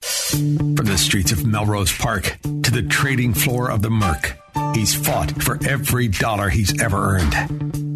From the streets of Melrose Park to the trading floor of the Merc, he's fought for every dollar he's ever earned.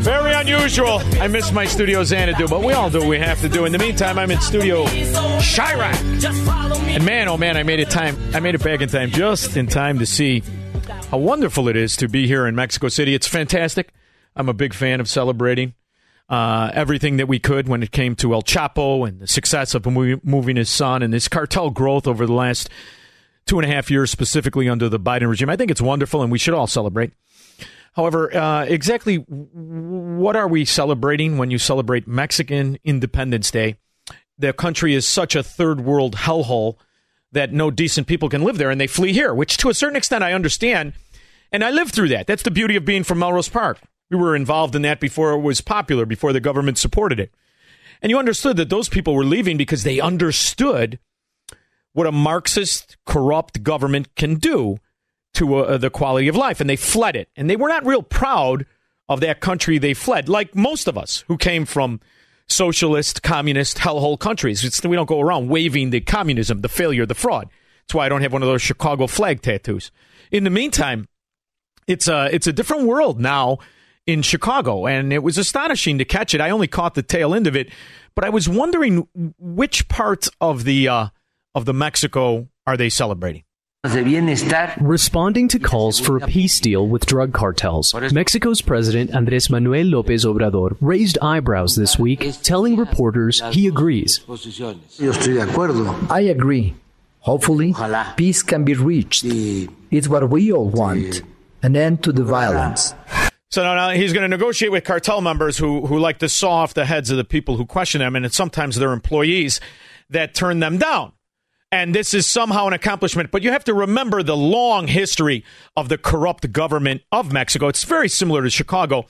Very unusual. I miss my studio Xanadu, but we all do what we have to do. In the meantime, I'm in studio Chirac. And man, oh man, I made it time. I made it back in time, just in time to see how wonderful it is to be here in Mexico City. It's fantastic. I'm a big fan of celebrating uh, everything that we could when it came to El Chapo and the success of moving, moving his son and this cartel growth over the last two and a half years, specifically under the Biden regime. I think it's wonderful, and we should all celebrate. However, uh, exactly what are we celebrating when you celebrate Mexican Independence Day? The country is such a third world hellhole that no decent people can live there, and they flee here, which to a certain extent I understand. And I lived through that. That's the beauty of being from Melrose Park. We were involved in that before it was popular, before the government supported it. And you understood that those people were leaving because they understood what a Marxist, corrupt government can do to uh, the quality of life. And they fled it. And they were not real proud of that country they fled, like most of us who came from socialist, communist, hellhole countries. It's, we don't go around waving the communism, the failure, the fraud. That's why I don't have one of those Chicago flag tattoos. In the meantime, it's a, it's a different world now in Chicago, and it was astonishing to catch it. I only caught the tail end of it, but I was wondering which parts of the uh, of the Mexico are they celebrating? Responding to calls for a peace deal with drug cartels, Mexico's President Andres Manuel Lopez Obrador raised eyebrows this week, telling reporters he agrees. I agree. Hopefully, peace can be reached. It's what we all want an end to the violence. So now he's going to negotiate with cartel members who, who like to saw off the heads of the people who question them, and it's sometimes their employees that turn them down and this is somehow an accomplishment. But you have to remember the long history of the corrupt government of Mexico. It's very similar to Chicago,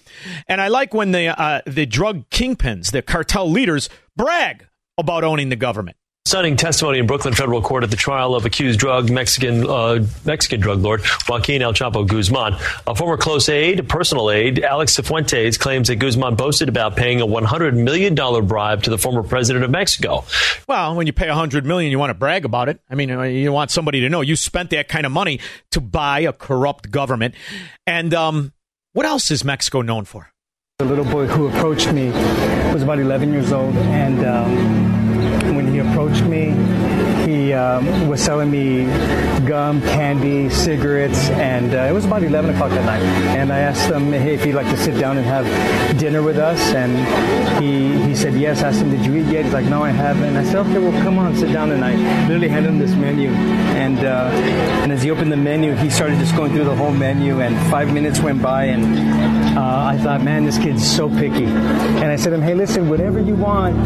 and I like when the uh, the drug kingpins, the cartel leaders, brag about owning the government. Stunning testimony in Brooklyn federal court at the trial of accused drug Mexican uh, Mexican drug lord Joaquin El Chapo Guzman. A former close aide, personal aide, Alex Cifuentes claims that Guzman boasted about paying a 100 million dollar bribe to the former president of Mexico. Well, when you pay 100 million, you want to brag about it. I mean, uh, you want somebody to know you spent that kind of money to buy a corrupt government. And um, what else is Mexico known for? The little boy who approached me was about 11 years old, and. Um, when he approached me, he um, was selling me gum, candy, cigarettes, and uh, it was about 11 o'clock at night. And I asked him hey, if he'd like to sit down and have dinner with us, and he, he said yes. I asked him, did you eat yet? He's like, no, I haven't. I said, okay, well, come on, sit down. And I literally handed him this menu. And, uh, and as he opened the menu, he started just going through the whole menu, and five minutes went by, and uh, I thought, man, this kid's so picky. And I said to him, hey, listen, whatever you want,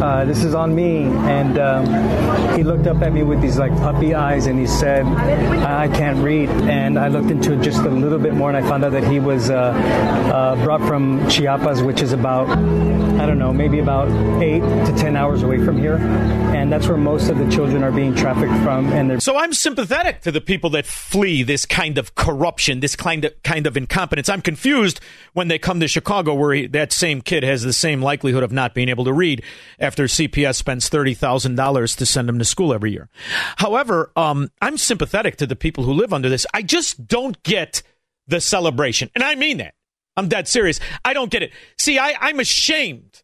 uh, this is on me. And um, he looked up at me with these like puppy eyes and he said, I can't read. And I looked into it just a little bit more and I found out that he was uh, uh, brought from Chiapas, which is about, I don't know, maybe about eight to 10 hours away from here. And that's where most of the children are being trafficked from. And they're- so I'm sympathetic to the people that flee this kind of corruption, this kind of, kind of incompetence. I'm confused when they come to Chicago where he, that same kid has the same likelihood of not being able to read after CPS spends $30,000 to send them to school every year. However, um, I'm sympathetic to the people who live under this. I just don't get the celebration. And I mean that. I'm dead serious. I don't get it. See, I, I'm ashamed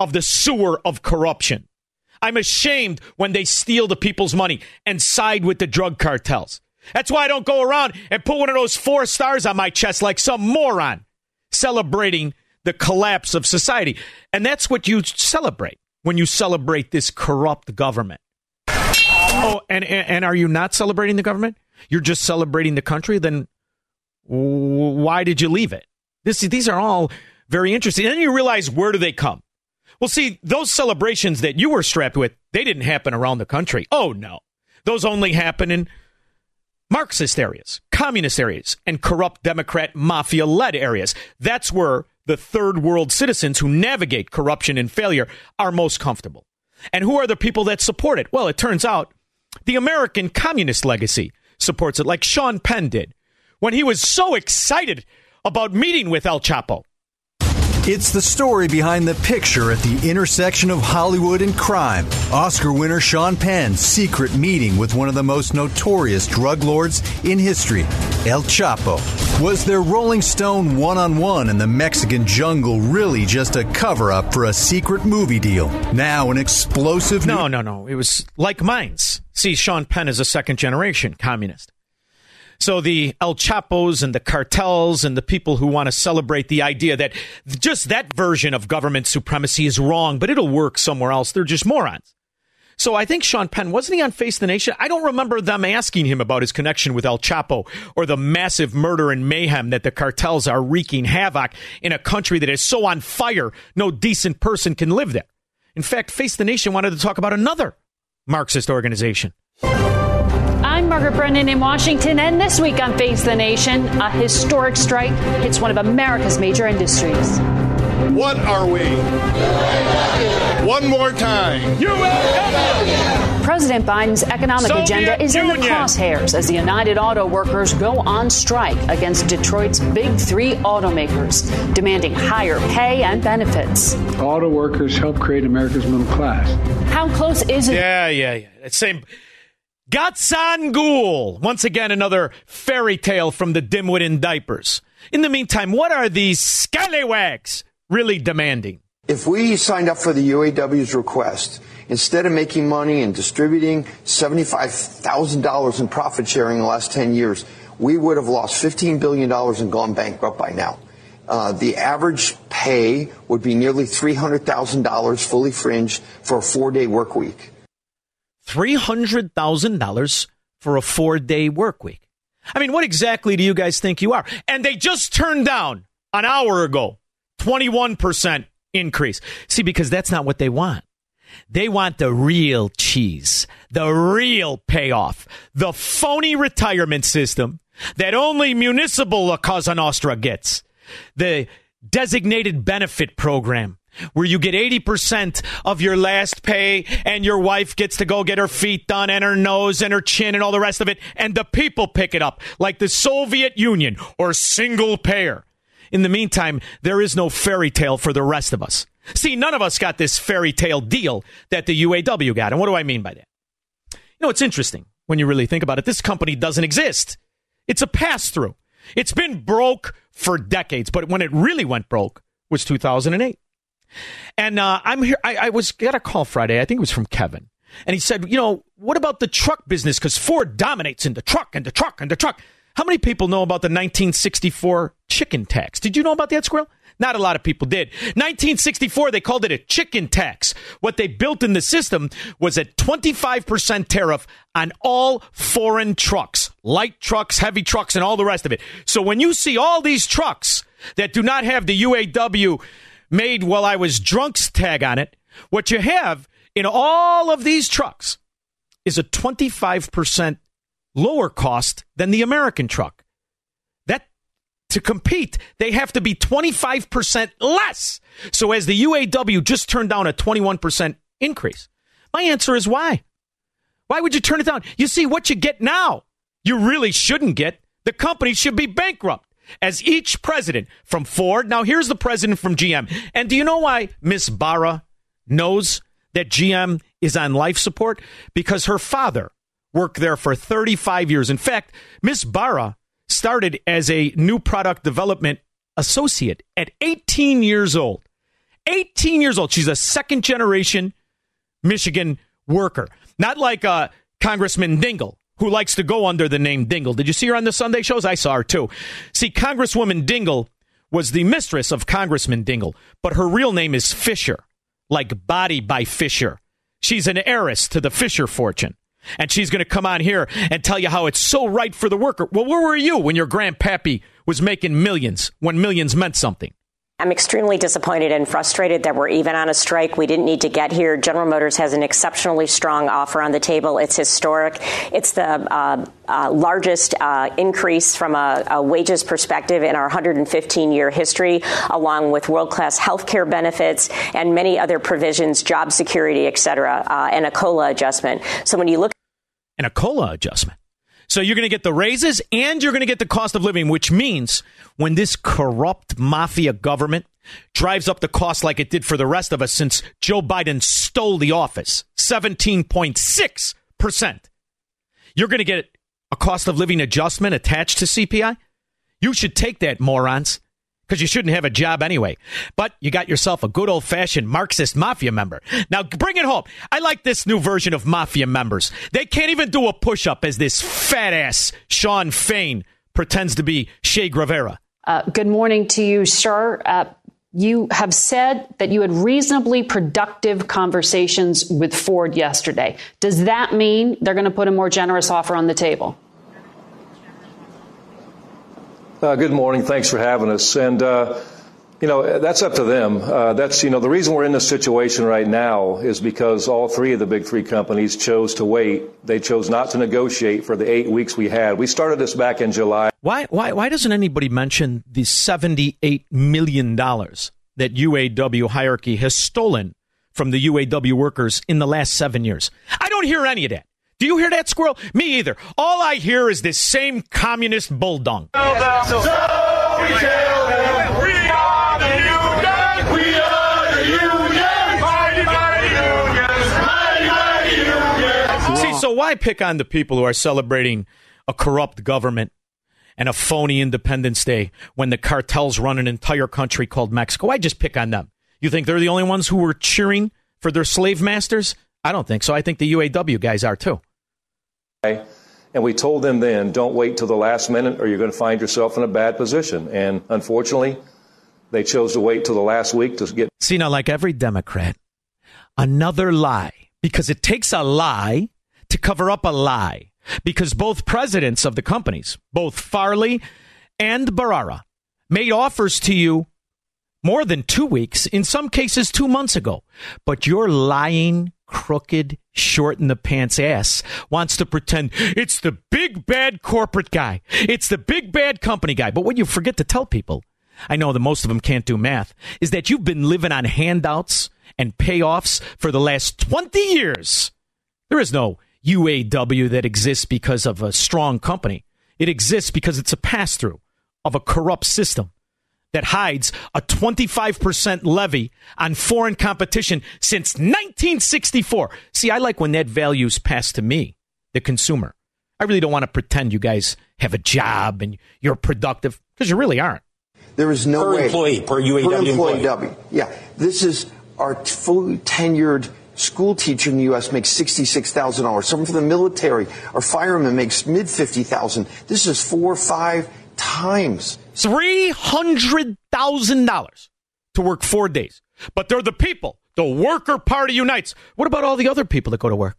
of the sewer of corruption. I'm ashamed when they steal the people's money and side with the drug cartels. That's why I don't go around and put one of those four stars on my chest like some moron celebrating the collapse of society. And that's what you celebrate when you celebrate this corrupt government. Oh, and, and, and are you not celebrating the government? You're just celebrating the country? Then why did you leave it? This, these are all very interesting. And then you realize where do they come? Well, see, those celebrations that you were strapped with, they didn't happen around the country. Oh, no. Those only happen in Marxist areas, communist areas, and corrupt Democrat mafia led areas. That's where the third world citizens who navigate corruption and failure are most comfortable. And who are the people that support it? Well, it turns out the American communist legacy supports it, like Sean Penn did when he was so excited about meeting with El Chapo. It's the story behind the picture at the intersection of Hollywood and crime. Oscar winner Sean Penn's secret meeting with one of the most notorious drug lords in history, El Chapo. Was their Rolling Stone one on one in the Mexican jungle really just a cover up for a secret movie deal? Now, an explosive. No, no, no. It was like mines. See, Sean Penn is a second generation communist. So the El Chapos and the cartels and the people who want to celebrate the idea that just that version of government supremacy is wrong, but it'll work somewhere else, they're just morons. So I think Sean Penn, wasn't he on Face the Nation? I don't remember them asking him about his connection with El Chapo or the massive murder and mayhem that the cartels are wreaking havoc in a country that is so on fire, no decent person can live there. In fact, Face the Nation wanted to talk about another Marxist organization. I'm Margaret Brennan in Washington, and this week on Face the Nation, a historic strike hits one of America's major industries. What are we? One more time. President Biden's economic Soviet agenda is Union. in the crosshairs as the United Auto Workers go on strike against Detroit's big three automakers, demanding higher pay and benefits. Auto workers help create America's middle class. How close is it? Yeah, yeah, yeah. Same Gatsangul. Once again, another fairy tale from the dimwit in diapers. In the meantime, what are these scallywags really demanding? If we signed up for the UAW's request, instead of making money and distributing $75,000 in profit sharing in the last 10 years, we would have lost $15 billion and gone bankrupt by now. Uh, the average pay would be nearly $300,000 fully fringed for a four day work week. $300,000 for a four day work week. I mean, what exactly do you guys think you are? And they just turned down an hour ago 21% increase. See, because that's not what they want. They want the real cheese, the real payoff, the phony retirement system that only municipal La Cosa Nostra gets, the designated benefit program where you get 80% of your last pay and your wife gets to go get her feet done and her nose and her chin and all the rest of it, and the people pick it up like the Soviet Union or single payer. In the meantime, there is no fairy tale for the rest of us. See, none of us got this fairy tale deal that the UAW got. And what do I mean by that? You know, it's interesting when you really think about it. This company doesn't exist, it's a pass through. It's been broke for decades, but when it really went broke was 2008. And uh, I'm here. I, I was got a call Friday. I think it was from Kevin, and he said, "You know, what about the truck business? Because Ford dominates in the truck and the truck and the truck. How many people know about the 1964 chicken tax? Did you know about that, Squirrel? Not a lot of people did. 1964, they called it a chicken tax. What they built in the system was a 25% tariff on all foreign trucks, light trucks, heavy trucks, and all the rest of it. So when you see all these trucks that do not have the UAW made while I was drunk's tag on it. What you have in all of these trucks is a 25% lower cost than the American truck. That to compete, they have to be 25% less. So as the UAW just turned down a 21% increase. My answer is why? Why would you turn it down? You see what you get now. You really shouldn't get. The company should be bankrupt as each president from Ford. Now, here's the president from GM. And do you know why Miss Barra knows that GM is on life support? Because her father worked there for 35 years. In fact, Miss Barra started as a new product development associate at 18 years old. 18 years old. She's a second generation Michigan worker. Not like uh, Congressman Dingell, who likes to go under the name Dingle. Did you see her on the Sunday shows? I saw her too. See, Congresswoman Dingle was the mistress of Congressman Dingle, but her real name is Fisher, like body by Fisher. She's an heiress to the Fisher fortune. And she's going to come on here and tell you how it's so right for the worker. Well, where were you when your grandpappy was making millions, when millions meant something? I'm extremely disappointed and frustrated that we're even on a strike. We didn't need to get here. General Motors has an exceptionally strong offer on the table. It's historic. It's the uh, uh, largest uh, increase from a, a, wages perspective in our 115 year history, along with world class health care benefits and many other provisions, job security, et cetera, uh, and a COLA adjustment. So when you look and a COLA adjustment. So you're going to get the raises and you're going to get the cost of living, which means when this corrupt mafia government drives up the cost like it did for the rest of us since Joe Biden stole the office 17.6%, you're going to get a cost of living adjustment attached to CPI. You should take that, morons because you shouldn't have a job anyway. But you got yourself a good old fashioned Marxist mafia member. Now bring it home. I like this new version of mafia members. They can't even do a push up as this fat ass Shawn Fain pretends to be Che Guevara. Uh, good morning to you, sir. Uh, you have said that you had reasonably productive conversations with Ford yesterday. Does that mean they're going to put a more generous offer on the table? Uh, good morning. Thanks for having us. And, uh, you know, that's up to them. Uh, that's, you know, the reason we're in this situation right now is because all three of the big three companies chose to wait. They chose not to negotiate for the eight weeks we had. We started this back in July. Why, why, why doesn't anybody mention the $78 million that UAW hierarchy has stolen from the UAW workers in the last seven years? I don't hear any of that. Do you hear that, squirrel? Me either. All I hear is this same communist bulldog. See, so why pick on the people who are celebrating a corrupt government and a phony Independence Day when the cartels run an entire country called Mexico? I just pick on them. You think they're the only ones who were cheering for their slave masters? I don't think so. I think the UAW guys are too. And we told them then, don't wait till the last minute or you're going to find yourself in a bad position. And unfortunately, they chose to wait till the last week to get. See, now, like every Democrat, another lie, because it takes a lie to cover up a lie. Because both presidents of the companies, both Farley and Barra, made offers to you more than two weeks, in some cases, two months ago. But you're lying, crooked, short in the pants ass wants to pretend it's the big bad corporate guy. It's the big bad company guy. But what you forget to tell people, I know that most of them can't do math, is that you've been living on handouts and payoffs for the last 20 years. There is no UAW that exists because of a strong company. It exists because it's a pass through of a corrupt system that hides a 25% levy on foreign competition since 1964. See, I like when that value's passed to me, the consumer. I really don't want to pretend you guys have a job and you're productive because you really aren't. There is no per way. employee, per UAW per employee. employee. Yeah, this is our fully tenured school teacher in the U.S. makes sixty-six thousand dollars. Someone from the military or fireman makes mid fifty thousand. This is four or five times $300,000 to work four days. But they're the people. The worker party unites. What about all the other people that go to work?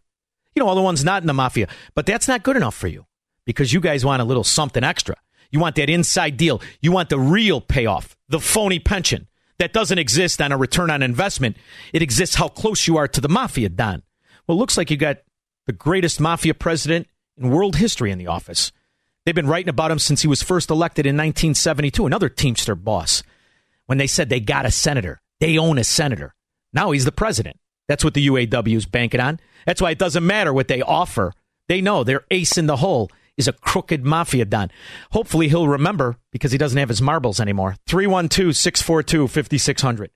You know, all the ones not in the mafia. But that's not good enough for you because you guys want a little something extra. You want that inside deal. You want the real payoff, the phony pension that doesn't exist on a return on investment. It exists how close you are to the mafia, Don. Well, it looks like you got the greatest mafia president in world history in the office. They've been writing about him since he was first elected in 1972, another Teamster boss. When they said they got a senator, they own a senator. Now he's the president. That's what the UAW is banking on. That's why it doesn't matter what they offer. They know their ace in the hole is a crooked mafia don. Hopefully he'll remember because he doesn't have his marbles anymore. 312 642 5600.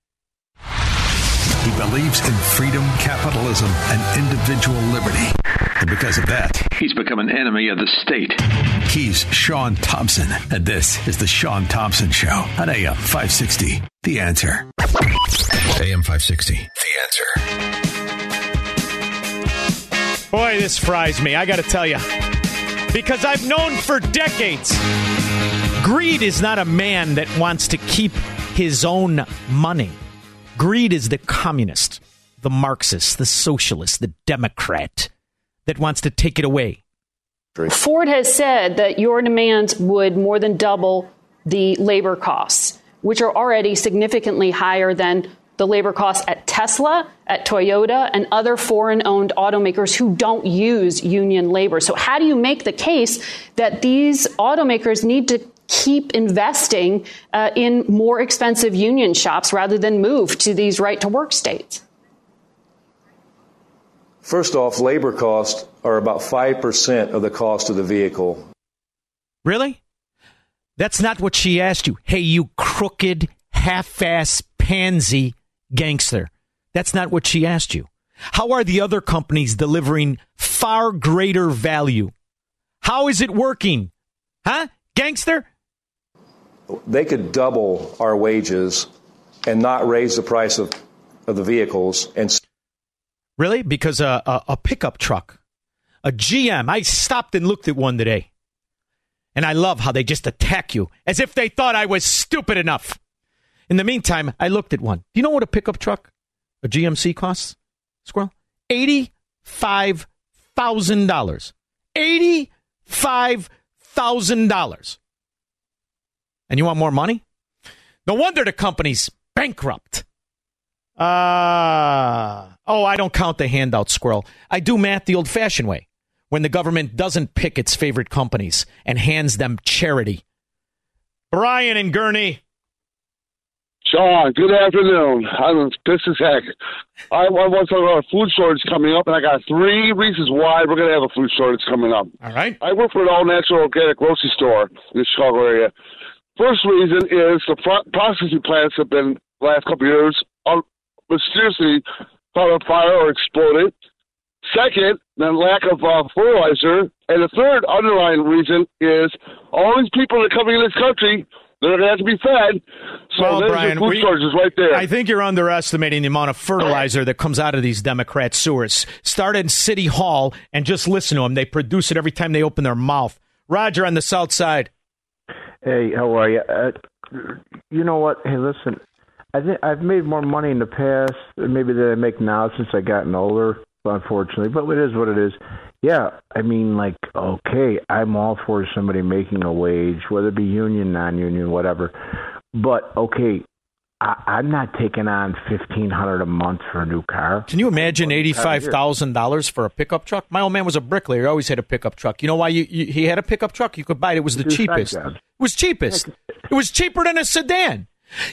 He believes in freedom, capitalism, and individual liberty. And because of that, he's become an enemy of the state. He's Shaun Thompson, and this is The Shaun Thompson Show on AM 560. The answer. AM 560. The answer. Boy, this fries me. I got to tell you. because I've known for decades greed is not a man that wants to keep his own money. Greed is the communist, the Marxist, the socialist, the Democrat that wants to take it away. Ford has said that your demands would more than double the labor costs, which are already significantly higher than the labor costs at Tesla, at Toyota, and other foreign owned automakers who don't use union labor. So, how do you make the case that these automakers need to keep investing uh, in more expensive union shops rather than move to these right to work states? First off, labor costs are about 5% of the cost of the vehicle. Really? That's not what she asked you. Hey, you crooked, half ass pansy gangster. That's not what she asked you. How are the other companies delivering far greater value? How is it working? Huh? Gangster? They could double our wages and not raise the price of, of the vehicles and Really? Because a, a, a, pickup truck, a GM, I stopped and looked at one today. And I love how they just attack you as if they thought I was stupid enough. In the meantime, I looked at one. Do you know what a pickup truck, a GMC costs? Squirrel? $85,000. $85,000. And you want more money? No wonder the company's bankrupt. Ah. Uh, oh, I don't count the handout, squirrel. I do math the old fashioned way when the government doesn't pick its favorite companies and hands them charity. Brian and Gurney. Shaun, good afternoon. I'm pissed as heck. I, I want to talk about a food shortage coming up, and I got three reasons why we're going to have a food shortage coming up. All right. I work for an all natural organic grocery store in the Chicago area. First reason is the processing plants have been last couple of years mysteriously caught on fire or exploded. Second, the lack of uh, fertilizer. And the third underlying reason is all these people that are coming in this country, they're going to have to be fed. So well, there's Brian, food we, shortages right there. I think you're underestimating the amount of fertilizer that comes out of these Democrat sewers. Start in City Hall and just listen to them. They produce it every time they open their mouth. Roger on the South Side. Hey, how are you? Uh, you know what? Hey, listen. I think I've made more money in the past, maybe than I make now since I gotten older. Unfortunately, but it is what it is. Yeah, I mean, like, okay, I'm all for somebody making a wage, whether it be union, non-union, whatever. But okay, I, I'm not taking on fifteen hundred a month for a new car. Can you imagine eighty-five thousand dollars for a pickup truck? My old man was a bricklayer; he always had a pickup truck. You know why you, you, he had a pickup truck? You could buy it; it was the cheapest. It was cheapest. It was cheaper than a sedan.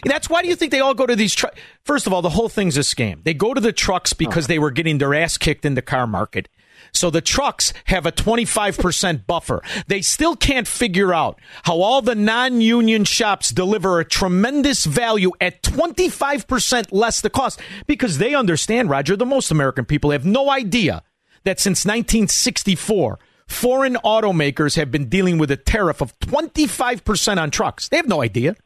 That's why do you think they all go to these trucks? First of all, the whole thing's a scam. They go to the trucks because they were getting their ass kicked in the car market. So the trucks have a 25% buffer. They still can't figure out how all the non union shops deliver a tremendous value at 25% less the cost because they understand, Roger, the most American people have no idea that since 1964, foreign automakers have been dealing with a tariff of 25% on trucks. They have no idea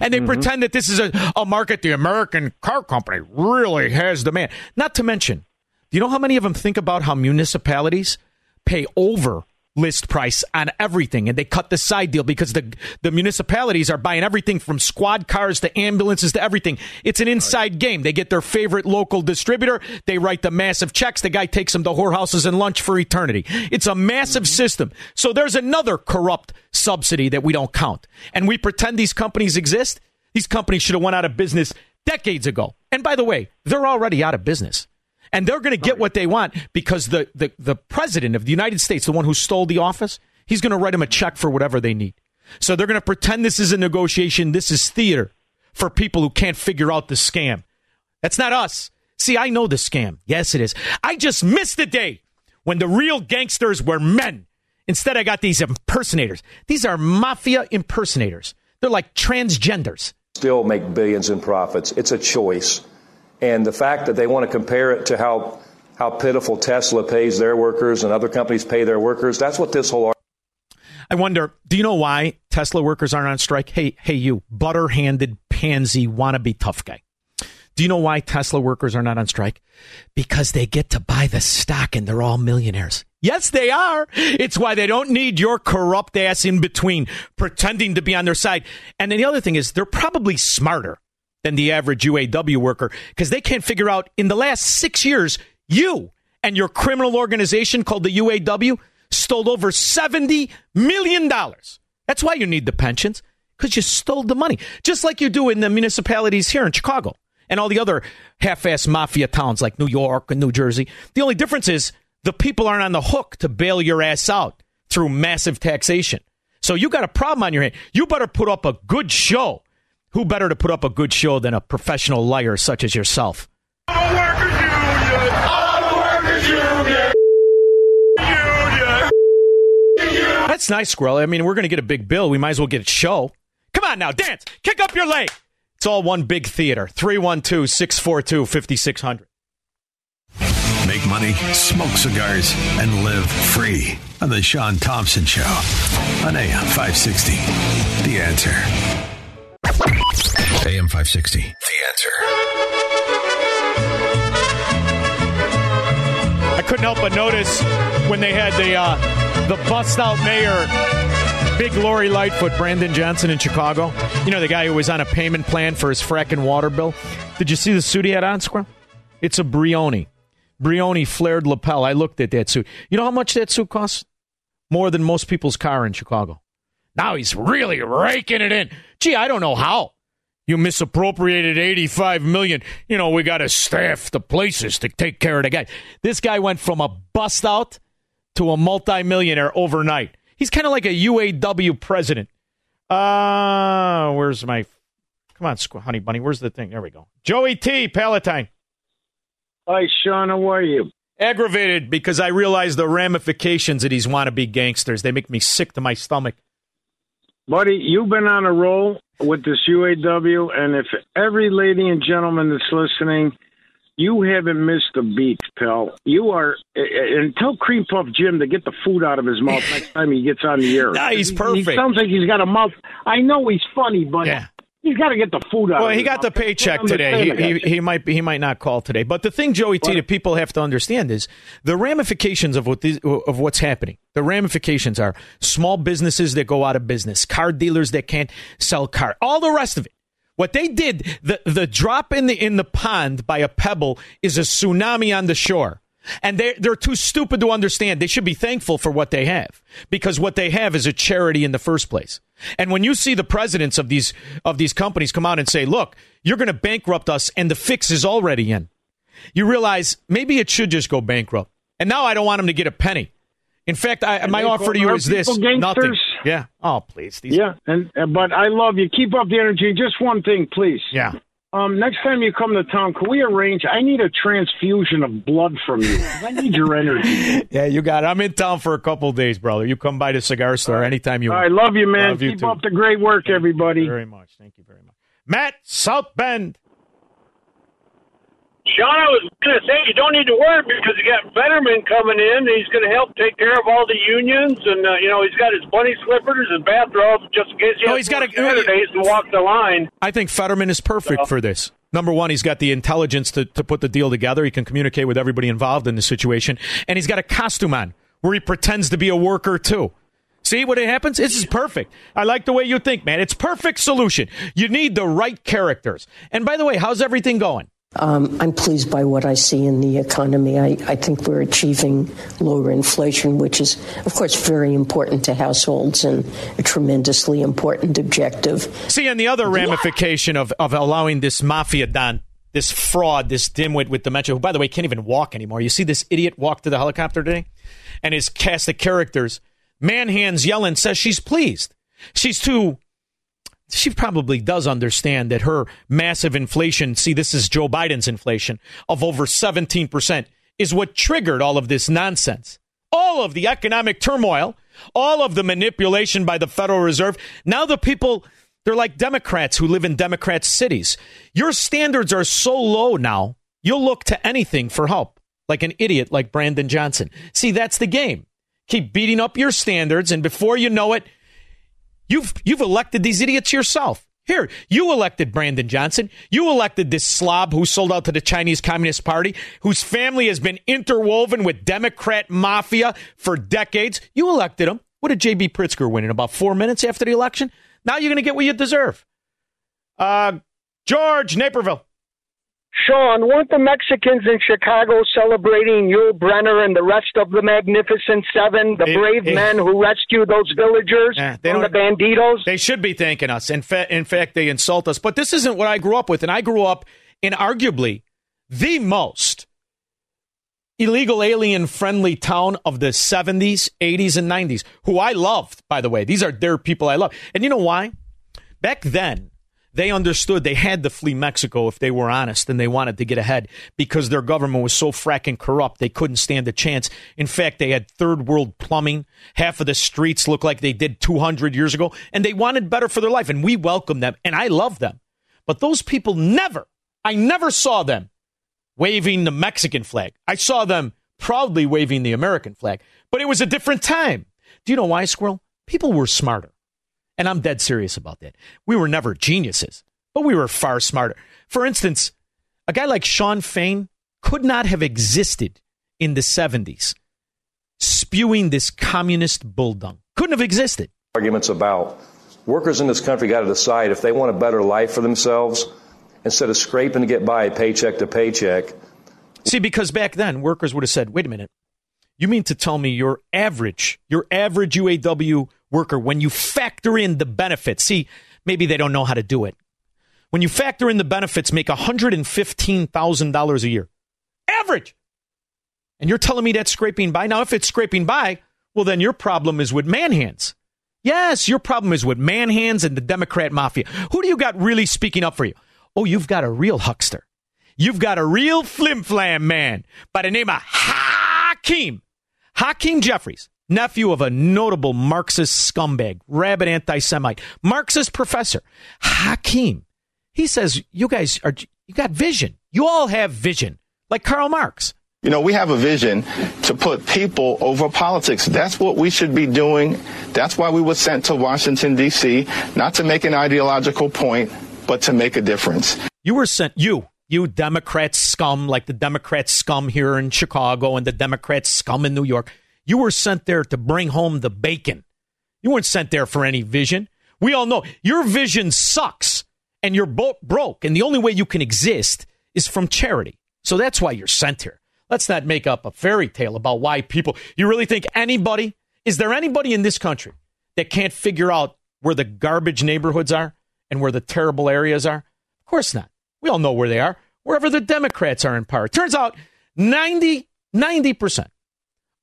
and they mm-hmm. pretend that this is a, a market the American car company really has demand. Not to mention, you know how many of them think about how municipalities pay over list price on everything and they cut the side deal because the the municipalities are buying everything from squad cars to ambulances to everything. It's an inside game. They get their favorite local distributor. They write the massive checks. The guy takes them to whorehouses and lunch for eternity. It's a massive mm-hmm. system. So there's another corrupt subsidy that we don't count. And we pretend these companies exist. These companies should have went out of business decades ago. And by the way they're already out of business and they're going to get what they want because the, the, the president of the United States, the one who stole the office, he's going to write them a check for whatever they need. So they're going to pretend this is a negotiation. This is theater for people who can't figure out the scam. That's not us. See, I know the scam. Yes, it is. I just missed the day when the real gangsters were men. Instead, I got these impersonators. These are mafia impersonators. They're like transgenders. Still make billions in profits. It's a choice. And the fact that they want to compare it to how, how pitiful Tesla pays their workers and other companies pay their workers, that's what this whole I wonder, do you know why Tesla workers aren't on strike? Hey, hey, you butter handed pansy wannabe tough guy. Do you know why Tesla workers are not on strike? Because they get to buy the stock and they're all millionaires. Yes, they are. It's why they don't need your corrupt ass in between pretending to be on their side. And then the other thing is, they're probably smarter than the average UAW worker because they can't figure out in the last six years, you and your criminal organization called the UAW stole over $70 million. That's why you need the pensions because you stole the money, just like you do in the municipalities here in Chicago and all the other half ass mafia towns like New York and New Jersey. The only difference is the people aren't on the hook to bail your ass out through massive taxation. So you got a problem on your hand. You better put up a good show. Who better to put up a good show than a professional liar such as yourself? That's nice, Squirrel. I mean, we're going to get a big bill. We might as well get a show. Come on now, dance. Kick up your leg. It's all one big theater. 312 642 5600. Make money, smoke cigars, and live free on The Shaun Thompson Show on AM 560. The answer. AM 560. The answer. I couldn't help but notice when they had the uh, the bust out mayor, Big Lori Lightfoot, Brandon Johnson in Chicago. You know the guy who was on a payment plan for his fracking water bill. Did you see the suit he had on, Squirrel? It's a Brioni. Brioni flared lapel. I looked at that suit. You know how much that suit costs? More than most people's car in Chicago. Now he's really raking it in. Gee, I don't know how. You misappropriated 85 million. You know, we got to staff the places to take care of the guy. This guy went from a bust out to a multimillionaire overnight. He's kind of like a UAW president. Uh, where's my Come on, honey bunny. Where's the thing? There we go. Joey T, Palatine. Hi, Shaun. How are you? Aggravated because I realize the ramifications of these wannabe gangsters. They make me sick to my stomach. Buddy, you've been on a roll with this UAW, and if every lady and gentleman that's listening, you haven't missed a beat, pal. You are, eh, eh, and tell Cream Puff Jim to get the food out of his mouth next time he gets on the air. nah, he's perfect. He sounds like he's got a mouth. I know he's funny, but yeah. He's got to get the food out. Well, he got the paycheck today. He, he, he, might he might not call today. But the thing, Joey T, that people have to understand is the ramifications of what these, of what's happening. The ramifications are small businesses that go out of business, car dealers that can't sell car, all the rest of it. What they did, the the drop in the in the pond by a pebble is a tsunami on the shore. And they they're too stupid to understand. They should be thankful for what they have because what they have is a charity in the first place. And when you see the presidents of these of these companies come out and say, "Look, you're going to bankrupt us and the fix is already in." You realize maybe it should just go bankrupt. And now I don't want them to get a penny. In fact, I, my offer to you is this: gangsters? nothing. Yeah. Oh, please. These yeah, and uh, but I love you. Keep up the energy. Just one thing, please. Yeah. Um, next time you come to town, can we arrange? I need a transfusion of blood from you. I need your energy. yeah, you got it. I'm in town for a couple days, brother. You come by the cigar store anytime you want. I love you, man. Love Keep you up the great work, everybody. Thank very much. Thank you very much. Matt South Bend. Shaun, I was going to say you don't need to worry because you got Fetterman coming in. he's going to help take care of all the unions, and uh, you know he's got his bunny slippers, and bathrobe, just in case he oh, he's got a, Saturdays to walk the line. I think Fetterman is perfect so. for this. Number one, he's got the intelligence to, to put the deal together. He can communicate with everybody involved in the situation, and he's got a costume on where he pretends to be a worker too. See what it happens? This is perfect. I like the way you think, man. It's perfect solution. You need the right characters. And by the way, how's everything going? Um, I'm pleased by what I see in the economy. I, I, think we're achieving lower inflation, which is, of course, very important to households and a tremendously important objective. See, and the other ramification of, of allowing this mafia don, this fraud, this dimwit with dementia, who, by the way, can't even walk anymore. You see this idiot walk to the helicopter today? And his cast of characters, man hands Yellen says she's pleased. She's too she probably does understand that her massive inflation, see, this is Joe Biden's inflation of over 17%, is what triggered all of this nonsense. All of the economic turmoil, all of the manipulation by the Federal Reserve. Now the people, they're like Democrats who live in Democrat cities. Your standards are so low now, you'll look to anything for help, like an idiot like Brandon Johnson. See, that's the game. Keep beating up your standards, and before you know it, You've you've elected these idiots yourself. Here, you elected Brandon Johnson. You elected this slob who sold out to the Chinese Communist Party, whose family has been interwoven with Democrat mafia for decades. You elected him. What did J.B. Pritzker win in about four minutes after the election? Now you're going to get what you deserve. Uh, George Naperville. Shaun, weren't the Mexicans in Chicago celebrating Yul Brynner and the rest of the Magnificent Seven, the It- brave it- men who rescued those villagers Eh, they from the banditos? They should be thanking us. In, fa- in fact, they insult us. But this isn't what I grew up with. And I grew up in arguably the most illegal alien friendly town of the 70s, 80s, and 90s, who I loved, by the way. These are their people I love. And you know why? Back then, they understood they had to flee Mexico if they were honest and they wanted to get ahead because their government was so fracking corrupt they couldn't stand a chance. In fact, they had third world plumbing. Half of the streets looked like they did 200 years ago and they wanted better for their life. And we welcomed them and I love them. But those people never, I never saw them waving the Mexican flag. I saw them proudly waving the American flag. But it was a different time. Do you know why, Squirrel? People were smarter. And I'm dead serious about that. We were never geniuses, but we were far smarter. For instance, a guy like Shawn Fain could not have existed in the 70s spewing this communist bulldung. Couldn't have existed. arguments about workers in this country got to decide if they want a better life for themselves instead of scraping to get by paycheck to paycheck. See, because back then workers would have said, wait a minute, you mean to tell me your average, your average UAW worker, when you factor in the benefits, see, maybe they don't know how to do it. When you factor in the benefits, make $115,000 a year. Average. And you're telling me that's scraping by? Now, if it's scraping by, well, then your problem is with man hands. Yes, your problem is with man hands and the Democrat mafia. Who do you got really speaking up for you? Oh, you've got a real huckster. You've got a real flim flam man by the name of Hakeem. Hakeem Jeffries, nephew of a notable Marxist scumbag, rabid anti Semite, Marxist professor. Hakeem, he says, you guys are, you got vision. You all have vision, like Karl Marx. You know, we have a vision to put people over politics. That's what we should be doing. That's why we were sent to Washington, D.C., not to make an ideological point, but to make a difference. You were sent, you, you Democrat scum, like the Democrat scum here in Chicago and the Democrat scum in New York. You were sent there to bring home the bacon. You weren't sent there for any vision. We all know your vision sucks and you're bo- broke, and the only way you can exist is from charity. So that's why you're sent here. Let's not make up a fairy tale about why people. You really think anybody, is there anybody in this country that can't figure out where the garbage neighborhoods are and where the terrible areas are? Of course not. We all know where they are, wherever the Democrats are in power. Turns out 90, 90%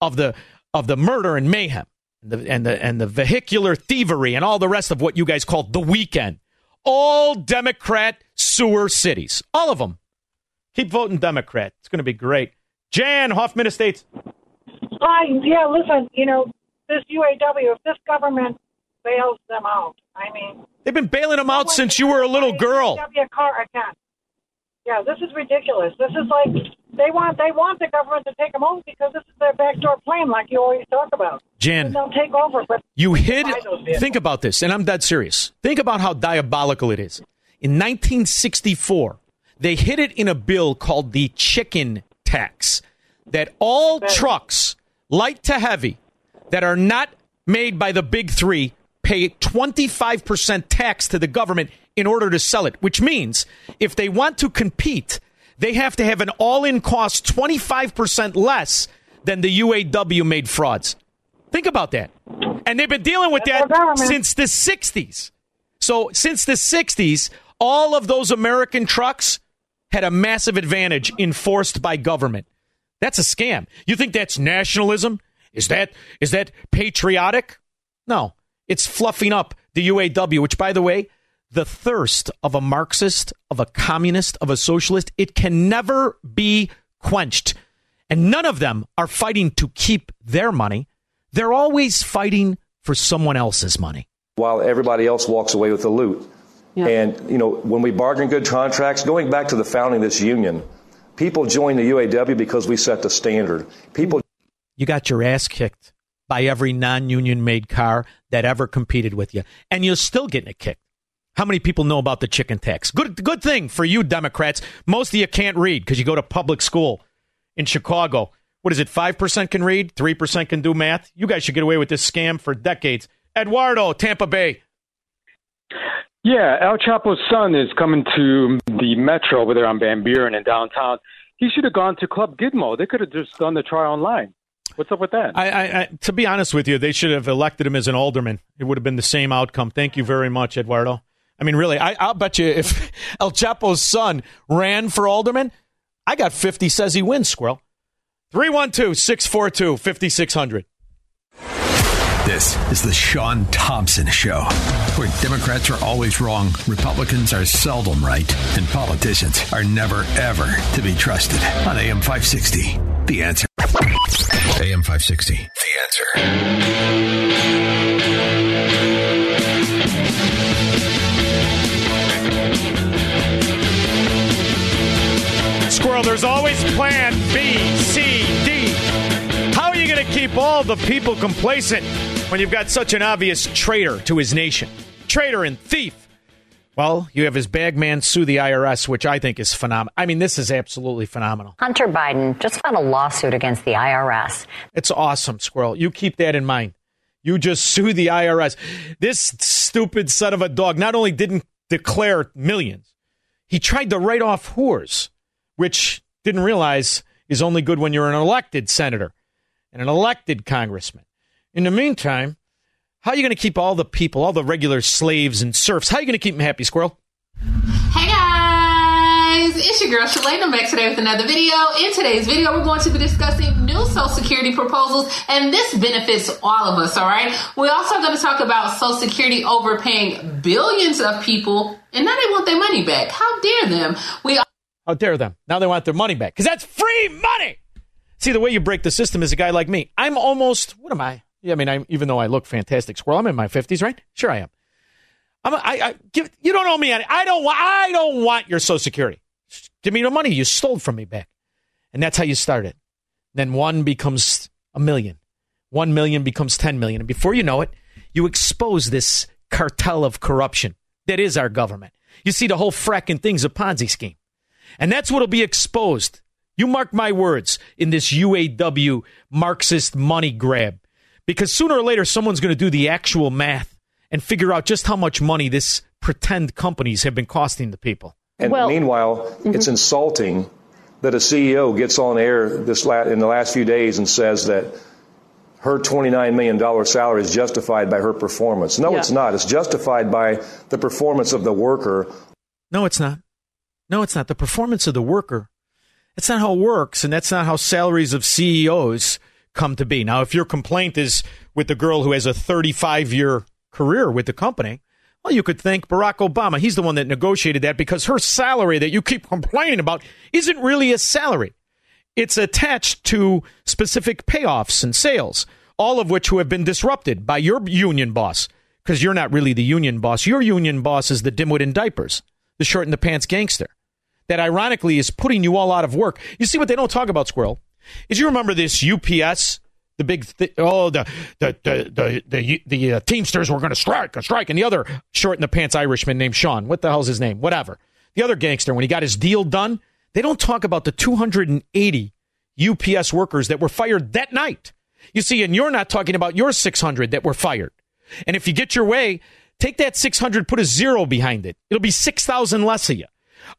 of the, of the murder and mayhem and the, and, the, and the vehicular thievery and all the rest of what you guys call the weekend, all Democrat sewer cities. All of them. Keep voting Democrat. It's going to be great. Jan, Hoffman Estates. Hi, yeah, listen, you know, this UAW, if this government bails them out, I mean, They've been bailing them out since you were a little girl. UAW car again. Yeah, this is ridiculous. This is like they want they want the government to take them over because this is their backdoor plan, like you always talk about. Jan. And they'll take over, but You hid. buy those vehicles. Think about this, and I'm dead serious. Think about how diabolical it is. In 1964, they hid it in a bill called the chicken tax that all trucks, light to heavy, that are not made by the big three pay 25% tax to the government in order to sell it, which means if they want to compete, they have to have an all in cost 25% less than the UAW made frauds. Think about that. And they've been dealing with that since the 60s. So, since the 60s, all of those American trucks had a massive advantage enforced by government. That's a scam. You think that's nationalism? Is that is that patriotic? No. It's fluffing up the UAW, which by the way, the thirst of a Marxist, of a communist, of a socialist, it can never be quenched. And none of them are fighting to keep their money. They're always fighting for someone else's money. while everybody else walks away with the loot. And, you know, when we bargain good contracts, going back to the founding of this union, people joined the UAW because we set the standard. People You got your ass kicked by every non union made car that ever competed with you. And you're still getting a kicked. How many people know about the chicken tax? Good, good thing for you Democrats. Most of you can't read because you go to public school in Chicago. What is it? Five percent can read, three percent can do math. You guys should get away with this scam for decades. Eduardo, Tampa Bay. Yeah, El Chapo's son is coming to the Metro over there on Van Buren in downtown. He should have gone to Club Gitmo. They could have just done the trial online. What's up with that? I, I, I, to be honest with you, they should have elected him as an alderman. It would have been the same outcome. Thank you very much, Eduardo. I mean, really, I, I'll bet you if El Chapo's son ran for alderman, I got 50 says he wins, Squirrel. 312 642 5600. This is the Shaun Thompson Show, where Democrats are always wrong, Republicans are seldom right, and politicians are never, ever to be trusted. On AM 560, The Answer. AM 560, The Answer. There's always plan B, C, D. How are you going to keep all the people complacent when you've got such an obvious traitor to his nation? Traitor and thief. Well, you have his bagman sue the IRS, which I think is phenomenal. I mean, this is absolutely phenomenal. Hunter Biden just filed a lawsuit against the IRS. It's awesome, Squirrel. You keep that in mind. You just sue the IRS. This stupid son of a dog not only didn't declare millions, he tried to write off whores, which didn't realize is only good when you're an elected senator and an elected congressman. In the meantime, how are you going to keep all the people, all the regular slaves and serfs, how are you going to keep them happy, Squirrel? Hey guys, it's your girl Shalane. I'm back today with another video. In today's video, we're going to be discussing new Social Security proposals, and this benefits all of us, all right? We're also going to talk about Social Security overpaying billions of people, and now they want their money back. How dare them? We How dare them? Now they want their money back because that's free money. See, the way you break the system is a guy like me. I'm almost, what am I? Yeah, I mean, I'm, even though I look fantastic, squirrel, I'm in my 50s, right? Sure, I am. I'm I, I give, you don't owe me any. I don't want. I don't want your Social Security. Give me the money you stole from me back, and that's how you start it. Then one becomes a million, one million becomes ten million, and before you know it, you expose this cartel of corruption that is our government. You see, the whole fracking thing's a Ponzi scheme, and that's what'll be exposed. You mark my words in this UAW Marxist money grab. Because sooner or later, someone's going to do the actual math and figure out just how much money this pretend companies have been costing the people. And Well- meanwhile, Mm-hmm. it's insulting that a CEO gets on air this la- in the last few days and says that her $29 million salary is justified by her performance. No, Yeah. it's not. It's justified by the performance of the worker. No, it's not. No, it's not. The performance of the worker. That's not how it works, and that's not how salaries of CEOs come to be. Now, if your complaint is with the girl who has a 35 year career with the company, well, you could thank Barack Obama. He's the one that negotiated that because her salary that you keep complaining about isn't really a salary. It's attached to specific payoffs and sales, all of which who have been disrupted by your union boss because you're not really the union boss. Your union boss is the dimwit in diapers, the short in the pants gangster that ironically is putting you all out of work. You see what they don't talk about, Squirrel, is you remember this UPS, the big, oh, the the the the the, the uh, Teamsters were going to strike, a strike, and the other short in the pants Irishman named Sean, what the hell's his name? Whatever. The other gangster, when he got his deal done, they don't talk about the 280 UPS workers that were fired that night. You see, and you're not talking about your 600 that were fired. And if you get your way, take that 600, put a zero behind it. It'll be 6,000 less of you.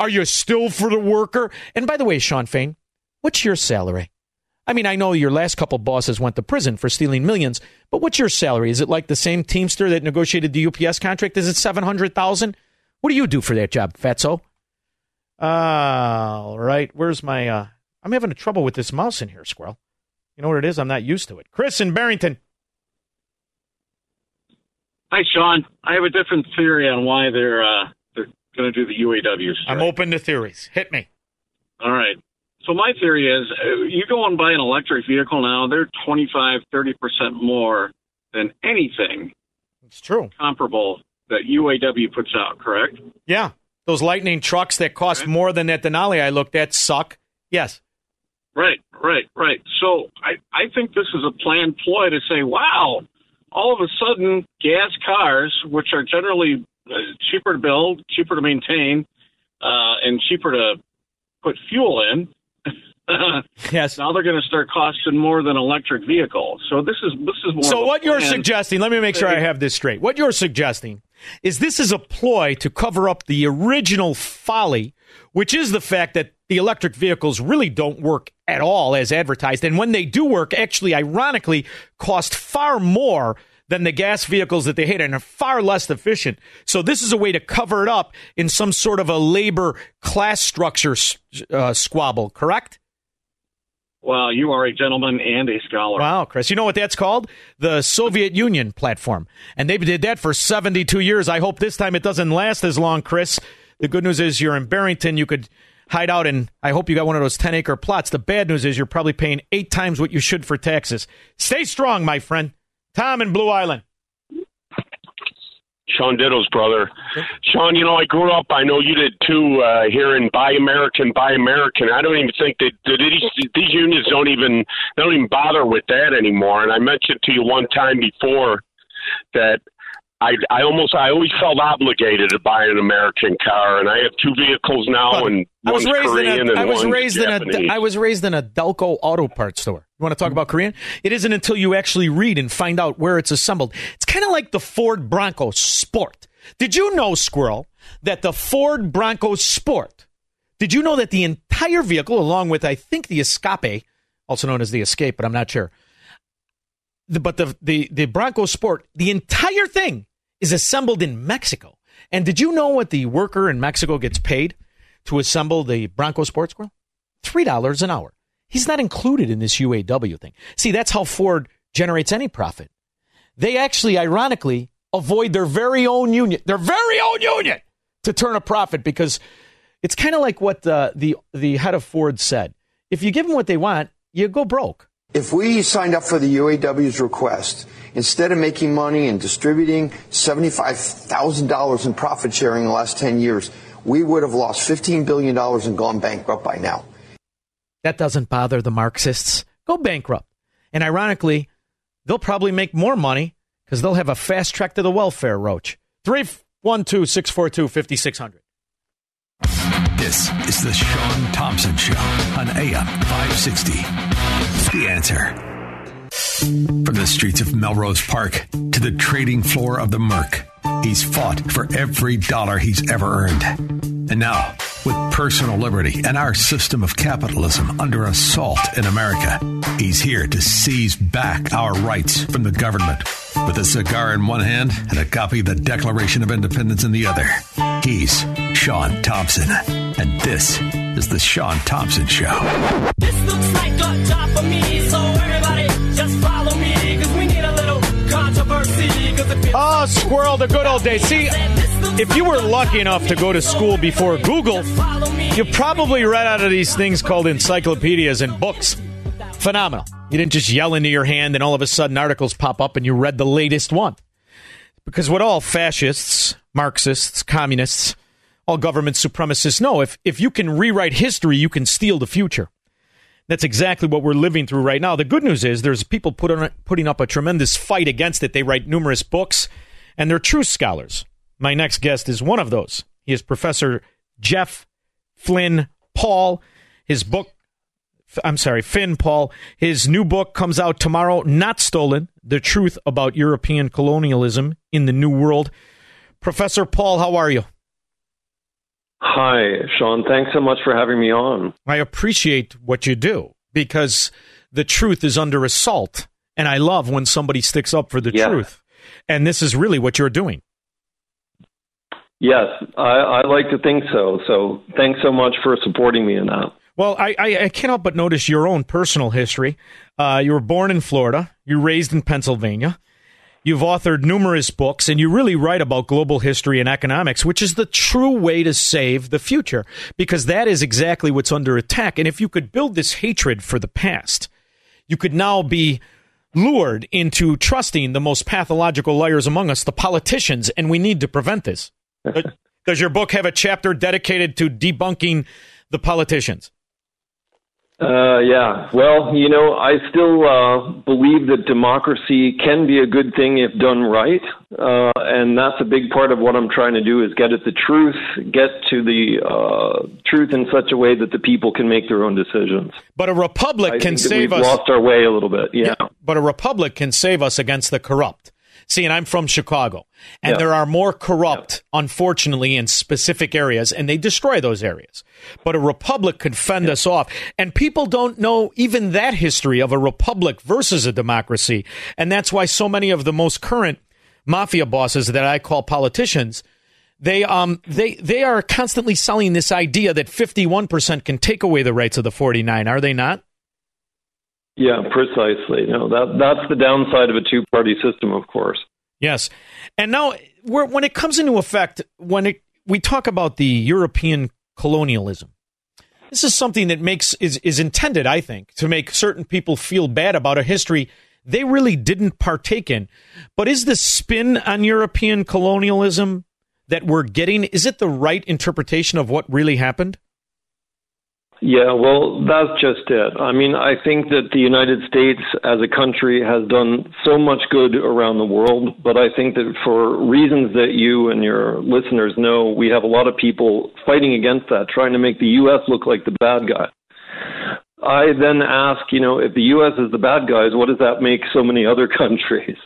Are you still for the worker? And by the way, Shawn Fain, what's your salary? I mean, I know your last couple bosses went to prison for stealing millions, but what's your salary? Is it like the same Teamster that negotiated the UPS contract? Is it 700,000? What do you do for that job, Fatso? Uh, all right. Where's my, uh, I'm having a trouble with this mouse in here, Squirrel. You know what it is? I'm not used to it. Chris in Barrington. Hi, Sean. I have a different theory on why they're uh, they're going to do the UAW strike. I'm open to theories. Hit me. All right. So my theory is, uh, you go and buy an electric vehicle now, they're 25, 30 percent more than anything. It's true. Comparable that UAW puts out. Correct. Yeah. Those Lightning trucks that cost more than that Denali I looked at suck. Yes. Right, right, right. So I, I think this is a planned ploy to say, wow, all of a sudden gas cars, which are generally cheaper to build, cheaper to maintain, uh, and cheaper to put fuel in. yes. Now they're going to start costing more than electric vehicles. So this is this is more. So what you're suggesting? Let me make sure I have this straight. What you're suggesting is this is a ploy to cover up the original folly, which is the fact that the electric vehicles really don't work at all as advertised, and when they do work, actually, ironically, cost far more than the gas vehicles that they hate and are far less efficient. So this is a way to cover it up in some sort of a labor class structure uh, squabble. Correct? Well, you are a gentleman and a scholar. Wow, Chris. You know what that's called? The Soviet Union platform. And they did that for 72 years. I hope this time it doesn't last as long, Chris. The good news is you're in Barrington. You could hide out and I hope you got one of those 10 acre plots. The bad news is you're probably paying eight times what you should for taxes. Stay strong, my friend. Tom in Blue Island. Shaun Ditto's brother. Shaun, you know, I grew up, I know you did too, uh, here in Buy American, Buy American. I don't even think that, that these, these unions don't even, they don't even bother with that anymore. And I mentioned to you one time before that I, I almost, I always felt obligated to buy an American car, and I have two vehicles now, and I was raised Korean in a, and was raised in a I was raised in a Delco auto parts store. You want to talk about Korean? It isn't until you actually read and find out where it's assembled. It's kind of like the Ford Bronco Sport. Did you know, Squirrel, that the Ford Bronco Sport? Did you know that the entire vehicle, along with I think the Escape, also known as the Escape, but I'm not sure. The, but the, the the Bronco Sport, the entire thing is assembled in Mexico. And did you know what the worker in Mexico gets paid to assemble the Bronco Sports Grill? Three dollars an hour. He's not included in this UAW thing. See, that's how Ford generates any profit. They actually, ironically, avoid their very own union, their very own union, to turn a profit because it's kind of like what the, the the head of Ford said. If you give them what they want, you go broke. If we signed up for the UAW's request, instead of making money and distributing $75,000 in profit sharing in the last 10 years, we would have lost $15 billion and gone bankrupt by now. That doesn't bother the Marxists. Go bankrupt. And ironically, they'll probably make more money because they'll have a fast track to the welfare, Roach. 312 642 5600. This is the Shaun Thompson Show on AM 560. The answer. From the streets of Melrose Park to the trading floor of the Merc, he's fought for every dollar he's ever earned. And now, with personal liberty and our system of capitalism under assault in America, he's here to seize back our rights from the government. With a cigar in one hand and a copy of the Declaration of Independence in the other, he's Shaun Thompson. And this is the Shaun Thompson Show. This looks like a job for me, so everybody just follow me, cause we need a little controversy. Cause it Oh, ah, squirrel, the good old days. See, if you were lucky enough to go to school before Google, you probably read out of these things called encyclopedias and books. Phenomenal. You didn't just yell into your hand and all of a sudden articles pop up and you read the latest one. Because what all fascists, Marxists, communists, all government supremacists know, if, if you can rewrite history, you can steal the future. That's exactly what we're living through right now. The good news is there's people put on, putting up a tremendous fight against it. They write numerous books, and they're true scholars. My next guest is one of those. He is Professor Jeff Flynn Paul. His book, I'm sorry, Fynn-Paul. His new book comes out tomorrow, Not Stolen The Truth About European Colonialism in the New World. Professor Paul, how are you? Hi, Shaun. Thanks so much for having me on. I appreciate what you do because the truth is under assault. And I love when somebody sticks up for the Yeah. truth. And this is really what you're doing. Yes, I, I like to think so. So thanks so much for supporting me in that. Well, I, I, I can't help but notice your own personal history. Uh, you were born in Florida, you were raised in Pennsylvania. You've authored numerous books, and you really write about global history and economics, which is the true way to save the future, because that is exactly what's under attack. And if you could build this hatred for the past, you could now be lured into trusting the most pathological liars among us, the politicians, and we need to prevent this. Does your book have a chapter dedicated to debunking the politicians? Uh, yeah. Well, you know, I still uh, believe that democracy can be a good thing if done right, uh, and that's a big part of what I'm trying to do is get at the truth, get to the uh, truth in such a way that the people can make their own decisions. But a republic I can save we've us. lost our way a little bit. Yeah. But a republic can save us against the corrupt. See, and I'm from Chicago, and Yeah. there are more corrupt, unfortunately, in specific areas, and they destroy those areas. But a republic could fend us off, and people don't know even that history of a republic versus a democracy, and that's why so many of the most current mafia bosses that I call politicians. They um they they are constantly selling this idea that 51% can take away the rights of the 49 are they not Yeah, precisely. No, that that's the downside of a two-party system, of course. Yes. And now, when it comes into effect, when it, we talk about the European colonialism, this is something that makes is, is intended, I think, to make certain people feel bad about a history they really didn't partake in. But is the spin on European colonialism that we're getting is it the right interpretation of what really happened? Yeah, well, that's just it. I mean, I think that the United States as a country has done so much good around the world, but I think that for reasons that you and your listeners know, we have a lot of people fighting against that, trying to make the U.S. look like the bad guy. I then ask, you know, if the U.S. is the bad guys, what does that make so many other countries?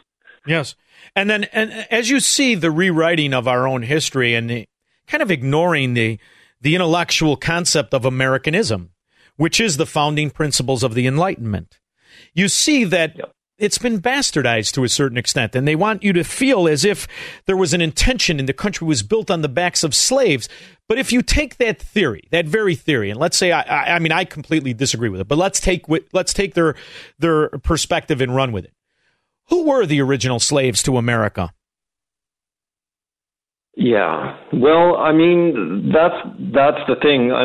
Yes. And then, and as you see the rewriting of our own history and the, kind of ignoring the, the intellectual concept of Americanism, which is the founding principles of the Enlightenment, you see that it's been bastardized to a certain extent. And they want you to feel as if there was an intention and the country was built on the backs of slaves. But if you take that theory, that very theory, and let's say, I, I, I mean, I completely disagree with it, but let's take, let's take their, their perspective and run with it. Who were the original slaves to America? Yeah. Well, I mean, that's that's the thing. I,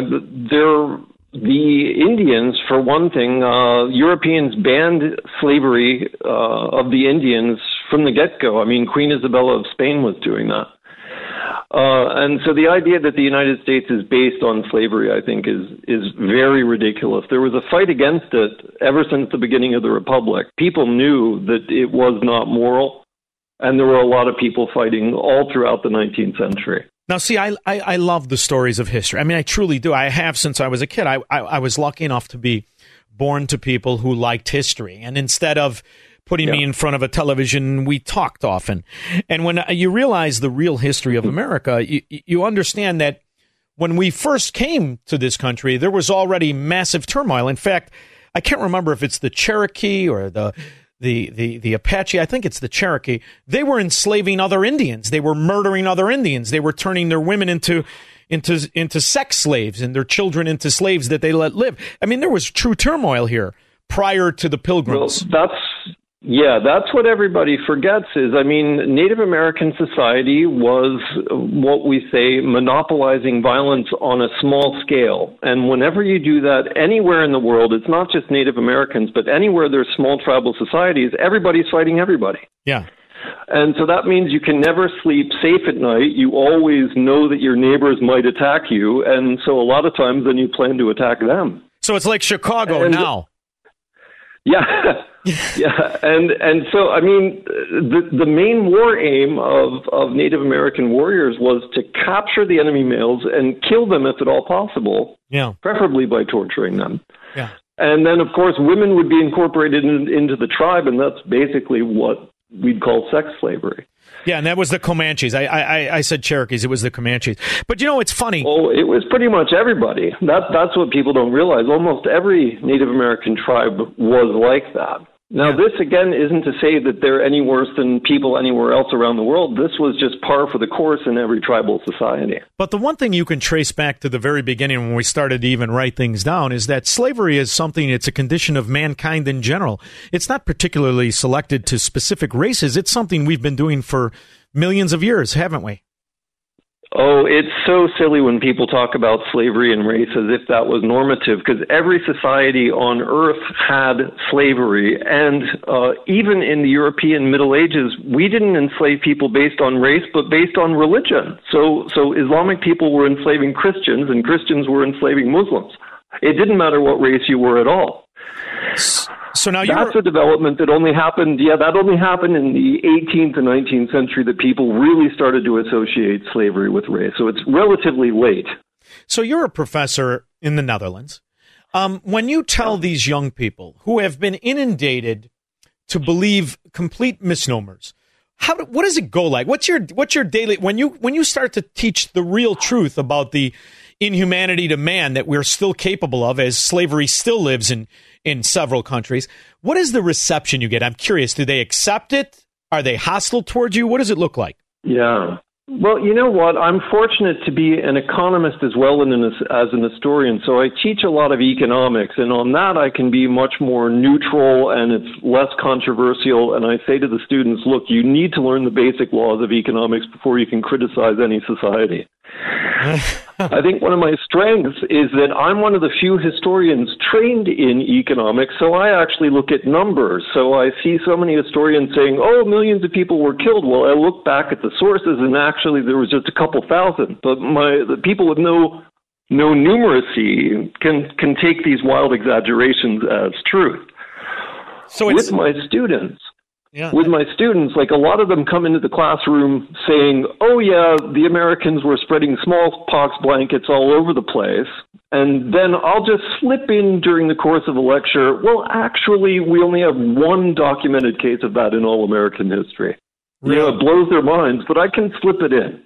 they're the Indians, for one thing. Uh, Europeans banned slavery uh, of the Indians from the get-go. I mean, Queen Isabella of Spain was doing that. Uh, and so the idea that the United States is based on slavery, I think, is is very ridiculous. There was a fight against it ever since the beginning of the republic. People knew that it was not moral, and there were a lot of people fighting all throughout the 19th century. Now, see, I, I, I love the stories of history. I mean, I truly do. I have since I was a kid. I, I, I was lucky enough to be born to people who liked history. And instead of putting me in front of a television, we talked often. And when uh, you realize the real history of hmm. America, you, you understand that when we first came to this country, there was already massive turmoil. In fact, I can't remember if it's the Cherokee or the the, the, the Apache, I think it's the Cherokee, they were enslaving other Indians. They were murdering other Indians. They were turning their women into into into sex slaves and their children into slaves that they let live. I mean, there was true turmoil here prior to the pilgrims. Well, that's yeah, that's what everybody forgets is I mean, Native American society was what we say monopolizing violence on a small scale. And whenever you do that anywhere in the world, it's not just Native Americans, but anywhere there's small tribal societies, everybody's fighting everybody. Yeah. And so that means you can never sleep safe at night. You always know that your neighbors might attack you. And so a lot of times then you plan to attack them. So it's like Chicago And- now. Yeah, yeah, and and so I mean, the the main war aim of of Native American warriors was to capture the enemy males and kill them if at all possible, Yeah. preferably by torturing them. Yeah. And then, of course, women would be incorporated in, into the tribe, and that's basically what we'd call sex slavery. Yeah, and that was the Comanches. I, I I said Cherokees. It was the Comanches. But you know, it's funny. Oh, it was pretty much everybody. That that's what people don't realize. Almost every Native American tribe was like that. Now, this again isn't to say that they're any worse than people anywhere else around the world. This was just par for the course in every tribal society. But the one thing you can trace back to the very beginning when we started to even write things down is that slavery is something, it's a condition of mankind in general. It's not particularly selected to specific races. It's something we've been doing for millions of years, haven't we? Oh, it's so silly when people talk about slavery and race as if that was normative, because every society on earth had slavery. And uh, even in the European Middle Ages, we didn't enslave people based on race, but based on religion. So, so Islamic people were enslaving Christians, and Christians were enslaving Muslims. It didn't matter what race you were at all. So now that's a development that only happened. Yeah, that only happened in the 18th and 19th century that people really started to associate slavery with race. So it's relatively late. So you're a professor in the Netherlands. Um, when you tell these young people who have been inundated to believe complete misnomers, how do, what does it go like? What's your what's your daily when you when you start to teach the real truth about the inhumanity to man that we're still capable of as slavery still lives in in several countries. What is the reception you get? I'm curious. Do they accept it? Are they hostile towards you? What does it look like? Yeah. Well, you know what? I'm fortunate to be an economist as well and as an historian. So I teach a lot of economics, and on that I can be much more neutral and it's less controversial. And I say to the students, look, you need to learn the basic laws of economics before you can criticize any society. I think one of my strengths is that I'm one of the few historians trained in economics, so I actually look at numbers. So I see so many historians saying, oh, millions of people were killed. Well, I look back at the sources, and actually there was just a couple thousand. But my the people with no no numeracy can can take these wild exaggerations as truth. So with my students, yeah. with my students, like a lot of them come into the classroom saying, "Oh yeah, the Americans were spreading smallpox blankets all over the place." And then I'll just slip in during the course of a lecture, "Well, actually, we only have one documented case of that in all American history." You know, it blows their minds, but I can slip it in.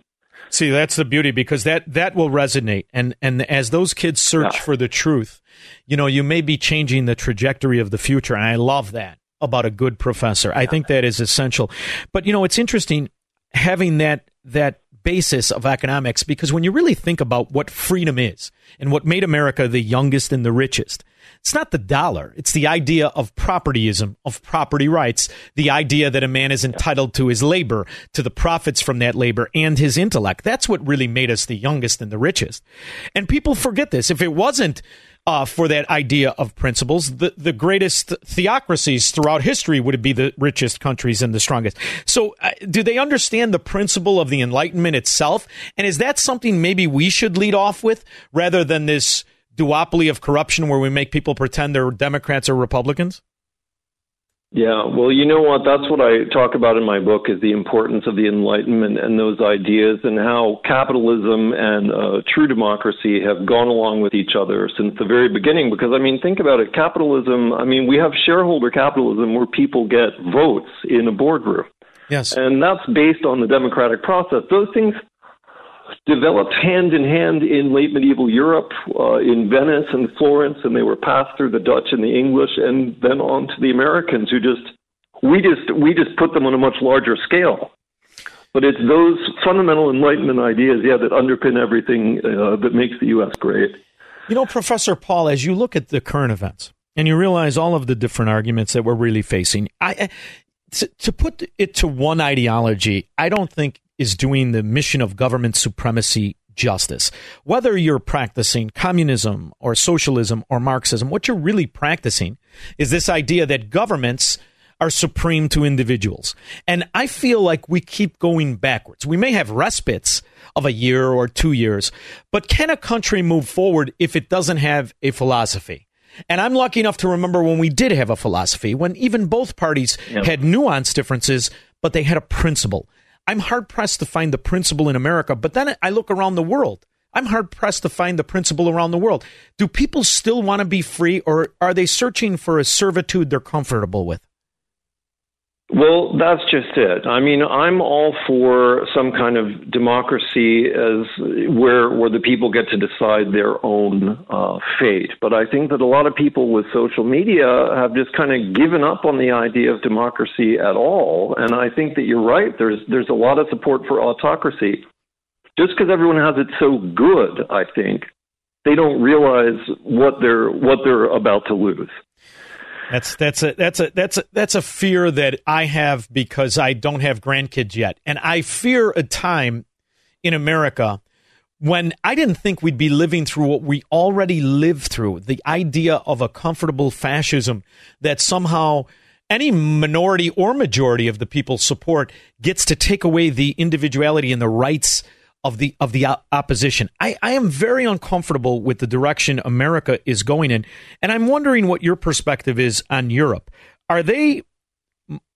See, that's the beauty because that that will resonate, and and as those kids search for the truth, you know, you may be changing the trajectory of the future, and I love that about a good professor. I think that is essential. But you know, it's interesting having that that basis of economics because when you really think about what freedom is and what made America the youngest and the richest, it's not the dollar. It's the idea of propertyism, of property rights, the idea that a man is entitled to his labor, to the profits from that labor, and his intellect. That's what really made us the youngest and the richest. And people forget this. If it wasn't uh, for that idea of principles. The, the greatest theocracies throughout history would be the richest countries and the strongest. So, uh, do they understand the principle of the Enlightenment itself? And is that something maybe we should lead off with rather than this duopoly of corruption where we make people pretend they're Democrats or Republicans? Yeah, well, you know what? That's what I talk about in my book is the importance of the Enlightenment and those ideas and how capitalism and uh, true democracy have gone along with each other since the very beginning. Because, I mean, think about it. Capitalism, I mean, we have shareholder capitalism where people get votes in a boardroom. Yes. And that's based on the democratic process. Those things developed hand in hand in late medieval Europe, uh, in Venice and Florence, and they were passed through the Dutch and the English, and then on to the Americans, who just we just we just put them on a much larger scale. But it's those fundamental Enlightenment ideas, yeah, that underpin everything uh, that makes the U.S. great. You know, Professor Paul, as you look at the current events and you realize all of the different arguments that we're really facing, I, to, to put it to one ideology, I don't think is doing the mission of government supremacy justice. Whether you're practicing communism or socialism or Marxism, what you're really practicing is this idea that governments are supreme to individuals. And I feel like we keep going backwards. We may have respites of a year or two years, but can a country move forward if it doesn't have a philosophy? And I'm lucky enough to remember when we did have a philosophy, when even both parties had nuanced differences, but they had a principle. I'm hard pressed to find the principle in America, but then I look around the world. I'm hard pressed to find the principle around the world. Do people still want to be free, or are they searching for a servitude they're comfortable with? Well, that's just it. I mean, I'm all for some kind of democracy as where where the people get to decide their own uh, fate. But I think that a lot of people with social media have just kind of given up on the idea of democracy at all. And I think that you're right. There's there's a lot of support for autocracy. Just because everyone has it so good, I think they don't realize what they're what they're about to lose. That's that's a that's a that's a that's a fear that I have because I don't have grandkids yet, and I fear a time in America when I didn't think we'd be living through what we already lived through. The idea of a comfortable fascism that somehow any minority or majority of the people support gets to take away the individuality and the rights of the of the opposition. I, I am very uncomfortable with the direction America is going in, and I'm wondering what your perspective is on Europe. Are they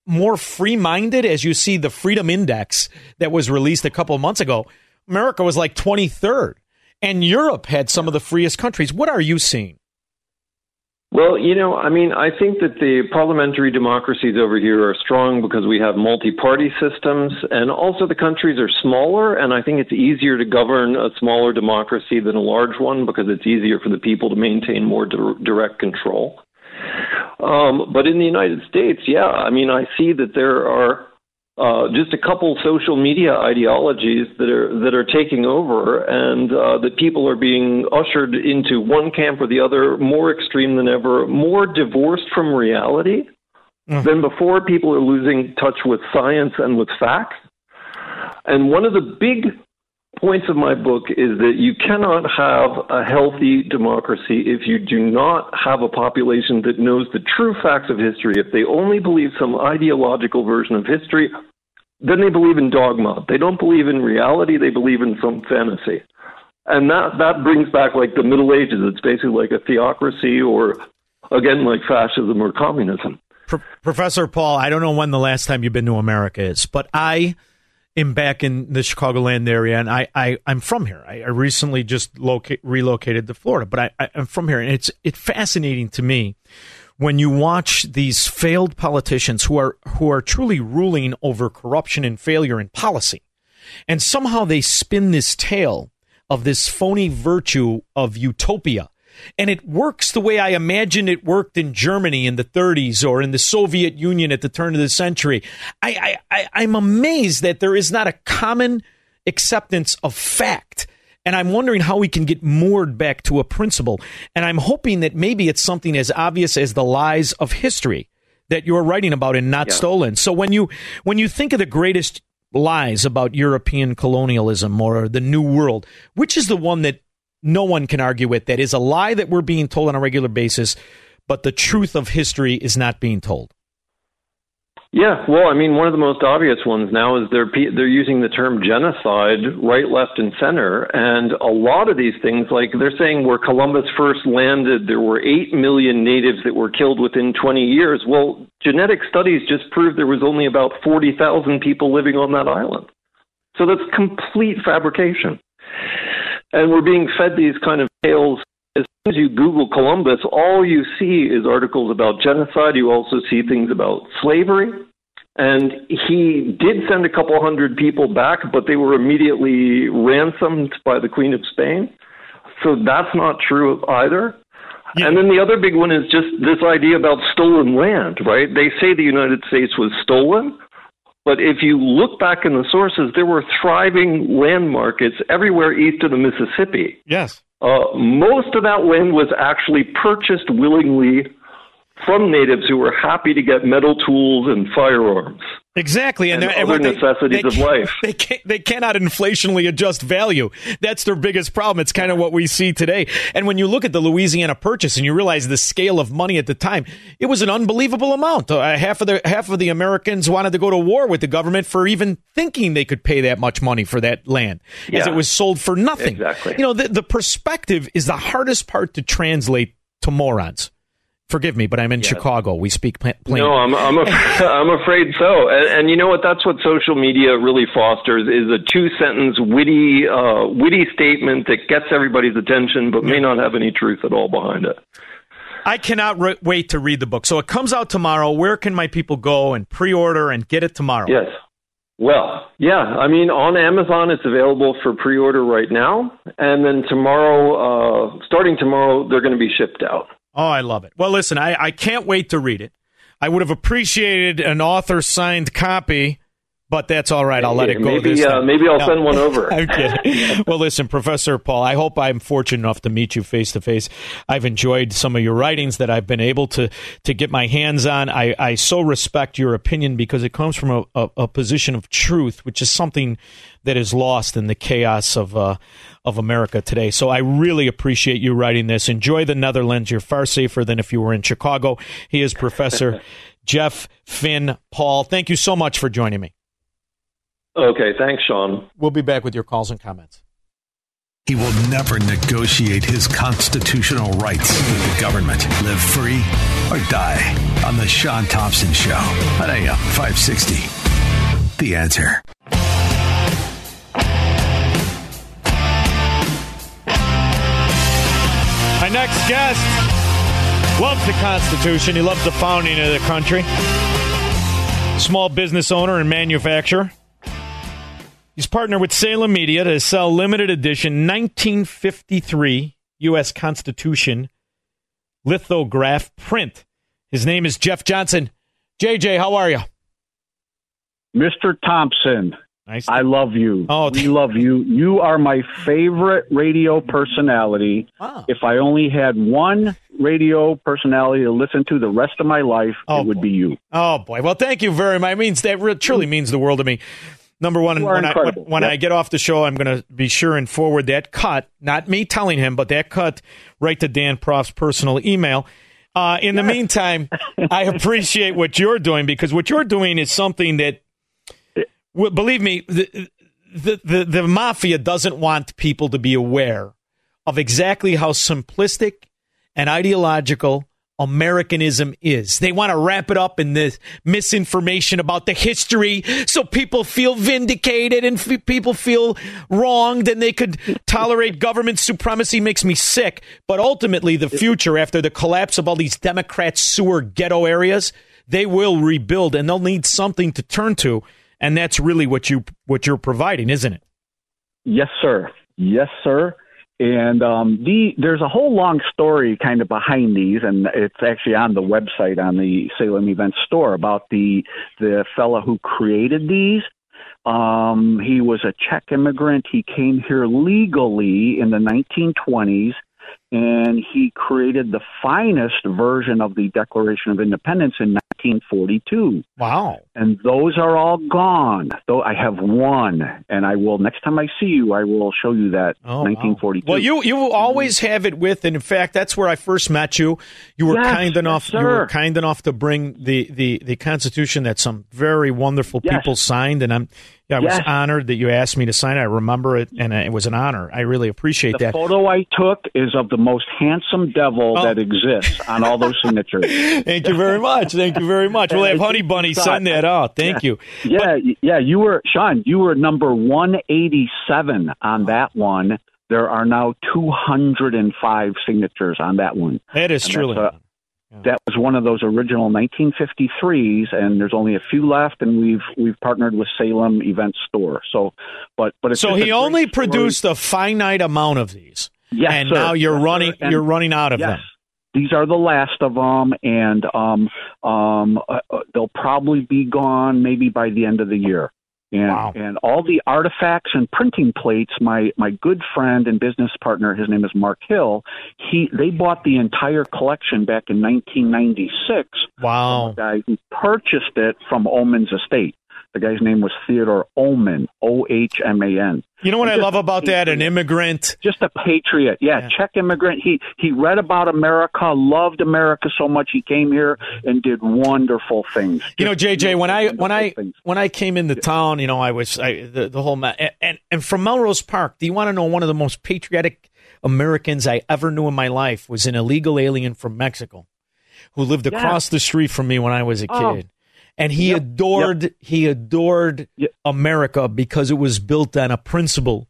more free minded as you see the Freedom Index that was released a couple of months ago? America was like 23rd, and Europe had some of the freest countries. What are you seeing? Well, you know, I mean, I think that the parliamentary democracies over here are strong because we have multi party systems, and also the countries are smaller, and I think it's easier to govern a smaller democracy than a large one because it's easier for the people to maintain more di- direct control. Um, but in the United States, yeah, I mean, I see that there are uh, just a couple social media ideologies that are that are taking over, and uh, that people are being ushered into one camp or the other, more extreme than ever, more divorced from reality mm. than before. People are losing touch with science and with facts. And one of the big points of my book is that you cannot have a healthy democracy if you do not have a population that knows the true facts of history. If they only believe some ideological version of history, then they believe in dogma. They don't believe in reality, they believe in some fantasy. And that, that brings back like the Middle Ages. It's basically like a theocracy or, again, like fascism or communism. Pro- Professor Paul, I don't know when the last time you've been to America is, but I am back in the Chicagoland area, and I, I I'm from here. I, I recently just locate, relocated to Florida, but I, I, I'm from here, and it's it's fascinating to me when you watch these failed politicians who are who are truly ruling over corruption and failure in policy, and somehow they spin this tale of this phony virtue of utopia and it works the way I imagine it worked in Germany in the 30s or in the Soviet Union at the turn of the century. I, I, I, am amazed that there is not a common acceptance of fact. And I'm wondering how we can get moored back to a principle. And I'm hoping that maybe it's something as obvious as the lies of history that you're writing about and not yeah. stolen. So when you when you think of the greatest lies about European colonialism or the New World, which is the one that no one can argue with. That is a lie that we're being told on a regular basis, but the truth of history is not being told. Yeah, well, I mean, one of the most obvious ones now is they're they're using the term genocide right, left, and center, and a lot of these things, like they're saying, where Columbus first landed, there were eight million natives that were killed within 20 years. Well, genetic studies just proved there was only about 40,000 people living on that island, so that's complete fabrication. And we're being fed these kind of tales. As soon as you Google Columbus, all you see is articles about genocide. You also see things about slavery. And he did send a couple hundred people back, but they were immediately ransomed by the Queen of Spain. So that's not true either. Yeah. And then the other big one is just this idea about stolen land, right? They say the United States was stolen. But if you look back in the sources, there were thriving land markets everywhere east of the Mississippi. Yes. Uh, most of that land was actually purchased willingly from natives who were happy to get metal tools and firearms. Exactly, and, and, other necessities they, of life. They, can, they cannot inflationally adjust value. That's their biggest problem. It's kind of what we see today. And when you look at the Louisiana Purchase and you realize the scale of money at the time, it was an unbelievable amount. Uh, half of the half of the Americans wanted to go to war with the government for even thinking they could pay that much money for that land, yeah. as it was sold for nothing. Exactly. You know, the, the perspective is the hardest part to translate to morons. Forgive me, but I'm in Chicago. We speak plain. No, I'm I'm, af- I'm afraid so. And, and, you know what? That's what social media really fosters is a two sentence witty uh, witty statement that gets everybody's attention, but may not have any truth at all behind it. I cannot re- wait to read the book. So it comes out tomorrow. Where can my people go and pre-order and get it tomorrow? Yes. Well, yeah, I mean, on Amazon, it's available for pre order right now. And then tomorrow, uh, starting tomorrow, they're going to be shipped out. Oh, I love it. Well, listen, I, I can't wait to read it. I would have appreciated an author signed copy, but that's all right. I'll let it go. Maybe, uh, maybe I'll no. send one over. okay. Well, listen, Professor Paul, I hope I'm fortunate enough to meet you face to face. I've enjoyed some of your writings that I've been able to to get my hands on. I, I so respect your opinion because it comes from a, a, a position of truth, which is something that is lost in the chaos of uh, of America today. So I really appreciate you writing this. Enjoy the Netherlands. You're far safer than if you were in Chicago. He is Professor Jeff Finn Paul. Thank you so much for joining me. Okay, thanks, Shaun. We'll be back with your calls and comments. He will never negotiate his constitutional rights with the government. Live free or die on The Shaun Thompson Show on AM 560. The answer. My next guest loves the Constitution. He loves the founding of the country. Small business owner and manufacturer. He's partnered with Salem Media to sell limited edition 1953 U.S. Constitution lithograph print. His name is Jeff Johnson. JJ, how are you? Mr. Thompson, nice I love you. Oh, we love you. You are my favorite radio personality. Wow. If I only had one radio personality to listen to the rest of my life, it oh, would be you. Oh boy! Well, thank you very much. It means that truly means the world to me. Number one, when, I, when, Yep. I get off the show, I'm going to be sure and forward that cut, not me telling him, but that cut right to Dan Proft's personal email. Uh, in the meantime, I appreciate what you're doing because what you're doing is something that, believe me, the, the, the, the mafia doesn't want people to be aware of exactly how simplistic and ideological Americanism is. They want to wrap it up in this misinformation about the history so people feel vindicated and f- people feel wronged and they could tolerate government supremacy makes me sick. But ultimately, the future after the collapse of all these Democrat sewer ghetto areas, they will rebuild and they'll need something to turn to. And that's really what you what you're providing, isn't it? Yes, sir. Yes, sir. And um, the there's a whole long story kind of behind these, and it's actually on the website on the Salem Event Store about the the fellow who created these. Um, he was a Czech immigrant. He came here legally in the 1920s, and he created the finest version of the Declaration of Independence in 1942. Wow. And those are all gone. Though I have one, and I will next time I see you, I will show you that 1942. Well, you you will always have it with, and in fact, that's where I first met you. You were Yes, kind enough. yes, you were kind enough to bring the, the, the Constitution that some very wonderful Yes. people signed, and I'm yeah, I was honored that you asked me to sign it. I remember it, and it was an honor. I really appreciate the that. The photo I took is of the most handsome devil Oh. that exists on all those signatures. Thank you very much. Thank you very much. We'll have Honey Bunny send that out. Thank you. Yeah, yeah. You were Shaun. You were number one eighty-seven on that one. There are now two hundred and five signatures on that one. That is And truly. uh, That was one of those original 1953s, and there's only a few left, and we've we've partnered with Salem Event Store. So, but but it's So he only story. produced a finite amount of these. Yes, and sir. now you're Yes, running. And- you're running out of yes. them. These are the last of them, and um, um, uh, uh, they'll probably be gone maybe by the end of the year. And, and all the artifacts and printing plates, my, my good friend and business partner, his name is Mark Hill, he they bought the entire collection back in 1996. Wow. Guy who purchased it from Ohman's estate. The guy's name was Theodore Ohman, O H M A N. You know what I love about that? An immigrant. just a patriot. Yeah, Czech immigrant. He he read about America, loved America so much he came here and did wonderful things. You know, JJ, when I when I when I came into town, you know, I was I, the the whole and and from Melrose Park. Do you want to know one of the most patriotic Americans I ever knew in my life was an illegal alien from Mexico who lived Yeah. across the street from me when I was a Oh. And he adored he adored America because it was built on a principle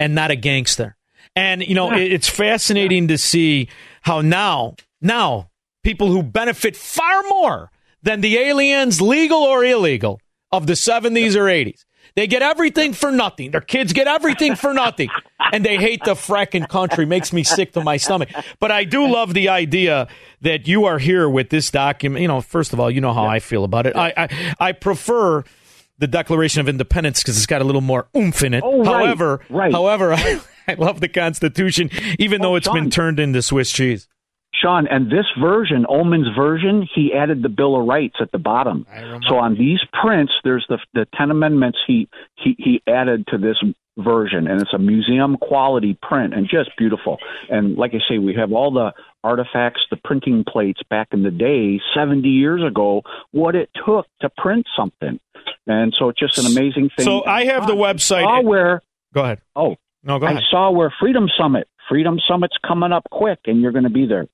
and not a gangster. And you know, it- it's fascinating to see how now now people who benefit far more than the aliens, legal or illegal, of the 70s or 80s. They get everything for nothing. Their kids get everything for nothing. And they hate the fracking country. Makes me sick to my stomach. But I do love the idea that you are here with this document. You know, first of all, you know how I feel about it. I, I, I prefer the Declaration of Independence because it's got a little more oomph in it. Oh, however, right. however, I, I love the Constitution, even oh, though it's been turned into Swiss cheese. Shaun, and this version, Ohman's version, he added the Bill of Rights at the bottom. So on these prints, there's the the ten amendments he he he added to this version, and it's a museum quality print and just beautiful. And like I say, we have all the artifacts, the printing plates back in the day, 70 years ago, what it took to print something. and so it's just an amazing thing. So I have the website. saw where. Go ahead. Oh no, go ahead. I saw where Freedom Summit. Freedom Summit's coming up quick, and you're going to be there.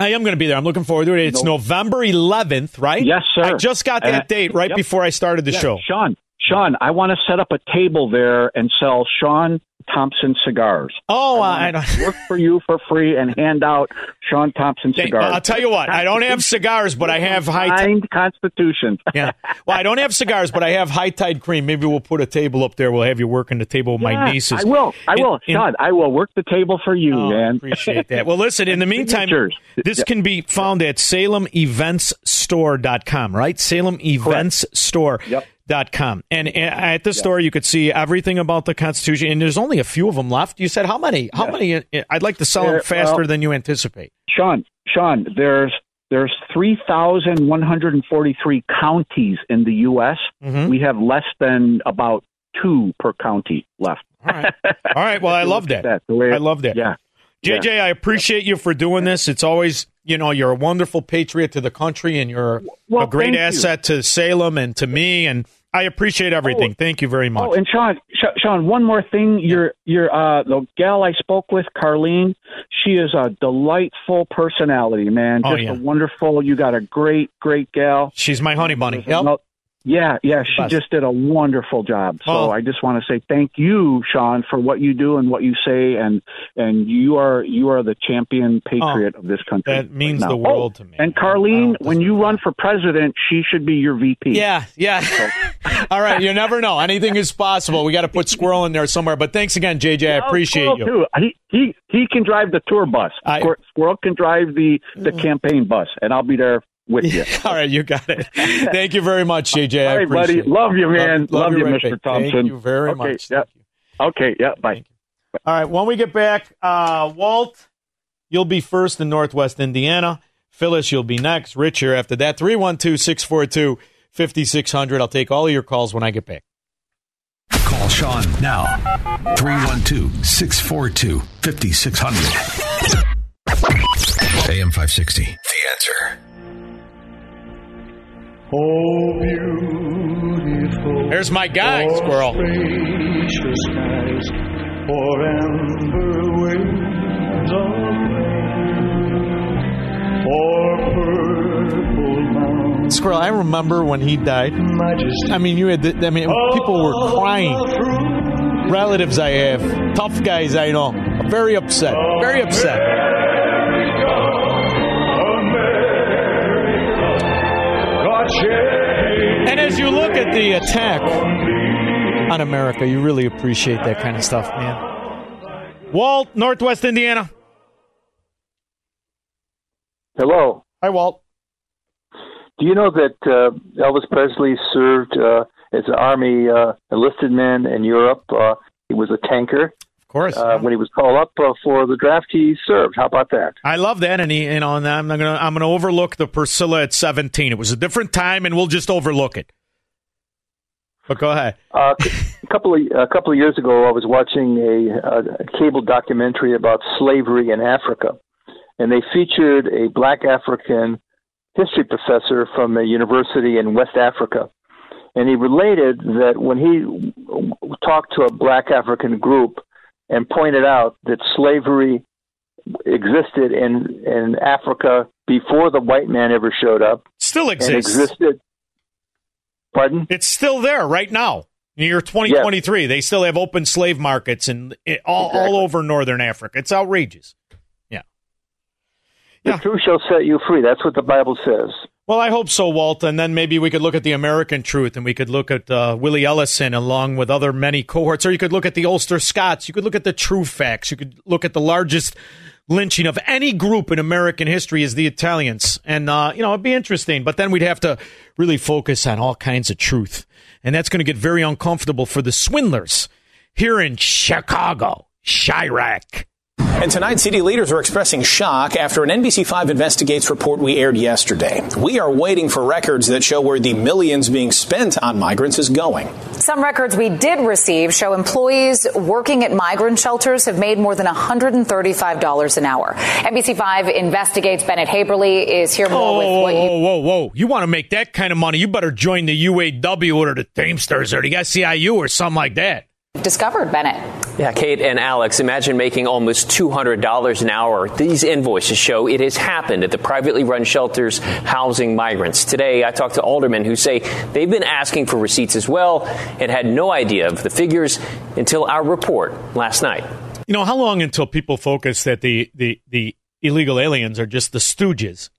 I am going to be there. I'm looking forward to it. It's No. November 11th, right? Yes, sir. I just got that And- date right yep. before I started the show. Shaun, Shaun, I want to set up a table there and sell Shaun Thompson cigars. Oh, I, don't work for you for free and hand out Shaun Thompson cigars. I'll tell you what. I don't have cigars, but I have high. Signed Constitution. yeah. Well, I don't have cigars, but I have high tide cream. Maybe we'll put a table up there. We'll have you working the table with my nieces. I will. I will, in- Shaun. I will work the table for you, Oh, man. Appreciate that. Well, listen, in the meantime, this Yeah. can be found at salemeventsstore.com, right? Salemeventsstore.com. And uh, at the store, you could see everything about the Constitution. And there's only a few of them left. You said how many? How many? uh, I'd like to sell them faster well- than you anticipate. Shaun, Shaun, there's there's 3,143 counties in the U.S. Mm-hmm. We have less than about two per county left. All right. All right. Well, I love that. the way I love that. Yeah. JJ, I appreciate you for doing this. It's always, you know, you're a wonderful patriot to the country and you're Well, a great thank you. asset to Salem and to me. And I appreciate everything. Thank you very much. Oh, and Shaun, Shaun, one more thing. Your your uh, the gal I spoke with, Carlene, she is a delightful personality, man. Oh, Just yeah. a wonderful. You got a great, great gal. She's my honey bunny. There's no- Yeah, yeah, she just did a wonderful job. So Oh. I just want to say thank you, Shaun, for what you do and what you say, and and you are you are the champion patriot oh, of this country. Oh, That means right the world Oh, to me. And Carlene, oh, when you run for president, she should be your VP. Yeah, yeah. All right, you never know. Anything is possible. We got to put Squirrel in there somewhere. But thanks again, JJ. I oh, appreciate Squirrel, you. Too. He he he can drive the tour bus. I- Squirrel can drive the the mm. campaign bus, and I'll be there with you. All right, you got it. Thank you very much, JJ. I All right, buddy. appreciate it. Love you, man. Love, Love, you, Mr. back. Thompson. Thank you very okay, much. Yeah. Okay. Yeah. Bye. All right, when we get back, uh, Walt, you'll be first in Northwest Indiana. Phyllis, you'll be next. Rich here after that. 312 642 5600. I'll take all of your calls when I get back. Call Shaun now. 312 642 5600. AM 560. The answer. Oh, beautiful. There's my guy, oh, Squirrel. Spacious skies amber waves of purple mountains. Squirrel, I remember when he died. I mean, you had, the, I mean, people were crying. Relatives I have, tough guys I know, very upset, very upset. And as you look at the attack on America, you really appreciate that kind of stuff, man. Walt, Northwest Indiana. Hello. Hi, Walt. Do you know that uh, Elvis Presley served uh, as an army uh, enlisted man in Europe? Uh, he was a tanker. Of course. Uh, When he was called up uh, for the draft, he served. How about that? I love that, and he, you know, and I'm not gonna, I'm gonna overlook the Priscilla at 17. It was a different time, and we'll just overlook it. But go ahead. Uh, a couple of a couple of years ago, I was watching a, a cable documentary about slavery in Africa, and they featured a black African history professor from a university in West Africa, and he related that when he talked to a black African group and pointed out that slavery existed in in Africa before the white man ever showed up, Still exists. existed. Pardon? It's still there right now. In the year 2023, they still have open slave markets and all, all over northern Africa. It's outrageous. The truth shall set you free. That's what the Bible says. Well, I hope so, Walt. And then maybe we could look at the American truth and we could look at uh, Willie Ellison along with other many cohorts. Or you could look at the Ulster Scots. You could look at the true facts. You could look at the largest lynching of any group in American history is the Italians. And, uh, you know, it'd be interesting. But then we'd have to really focus on all kinds of truth. And that's going to get very uncomfortable for the swindlers here in Chicago, Chiraq. And tonight, city leaders are expressing shock after an NBC5 Investigates report we aired yesterday. We are waiting for records that show where the millions being spent on migrants is going. Some records we did receive show employees working at migrant shelters have made more than $135 an hour. NBC5 Investigates Bennett Haeberle is here more whoa, with what you. Whoa, whoa, whoa. You want to make that kind of money, you better join the UAW or the Teamsters or the SEIU or something like that. Discovered Bennett. Yeah, Kate and Alex, imagine making almost $200 an hour. These invoices show it has happened at the privately run shelters housing migrants. Today, I talked to aldermen who say they've been asking for receipts as well and had no idea of the figures until our report last night. You know, how long until people focus that the, the, the illegal aliens are just the stooges,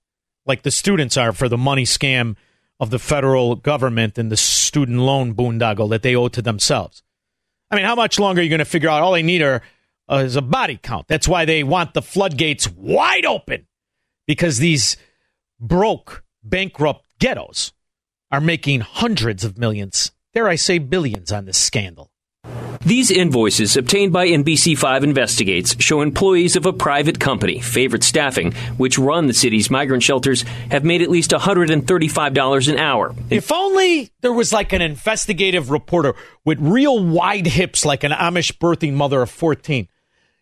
like the students are for the money scam of the federal government and the student loan boondoggle that they owe to themselves? I mean, how much longer are you going to figure out all they need are, uh, is a body count? That's why they want the floodgates wide open because these broke, bankrupt ghettos are making hundreds of millions, dare I say billions, on this scandal. These invoices obtained by NBC5 Investigates show employees of a private company, Favorite Staffing, which run the city's migrant shelters, have made at least $135 an hour. If only there was like an investigative reporter with real wide hips, like an Amish birthing mother of 14.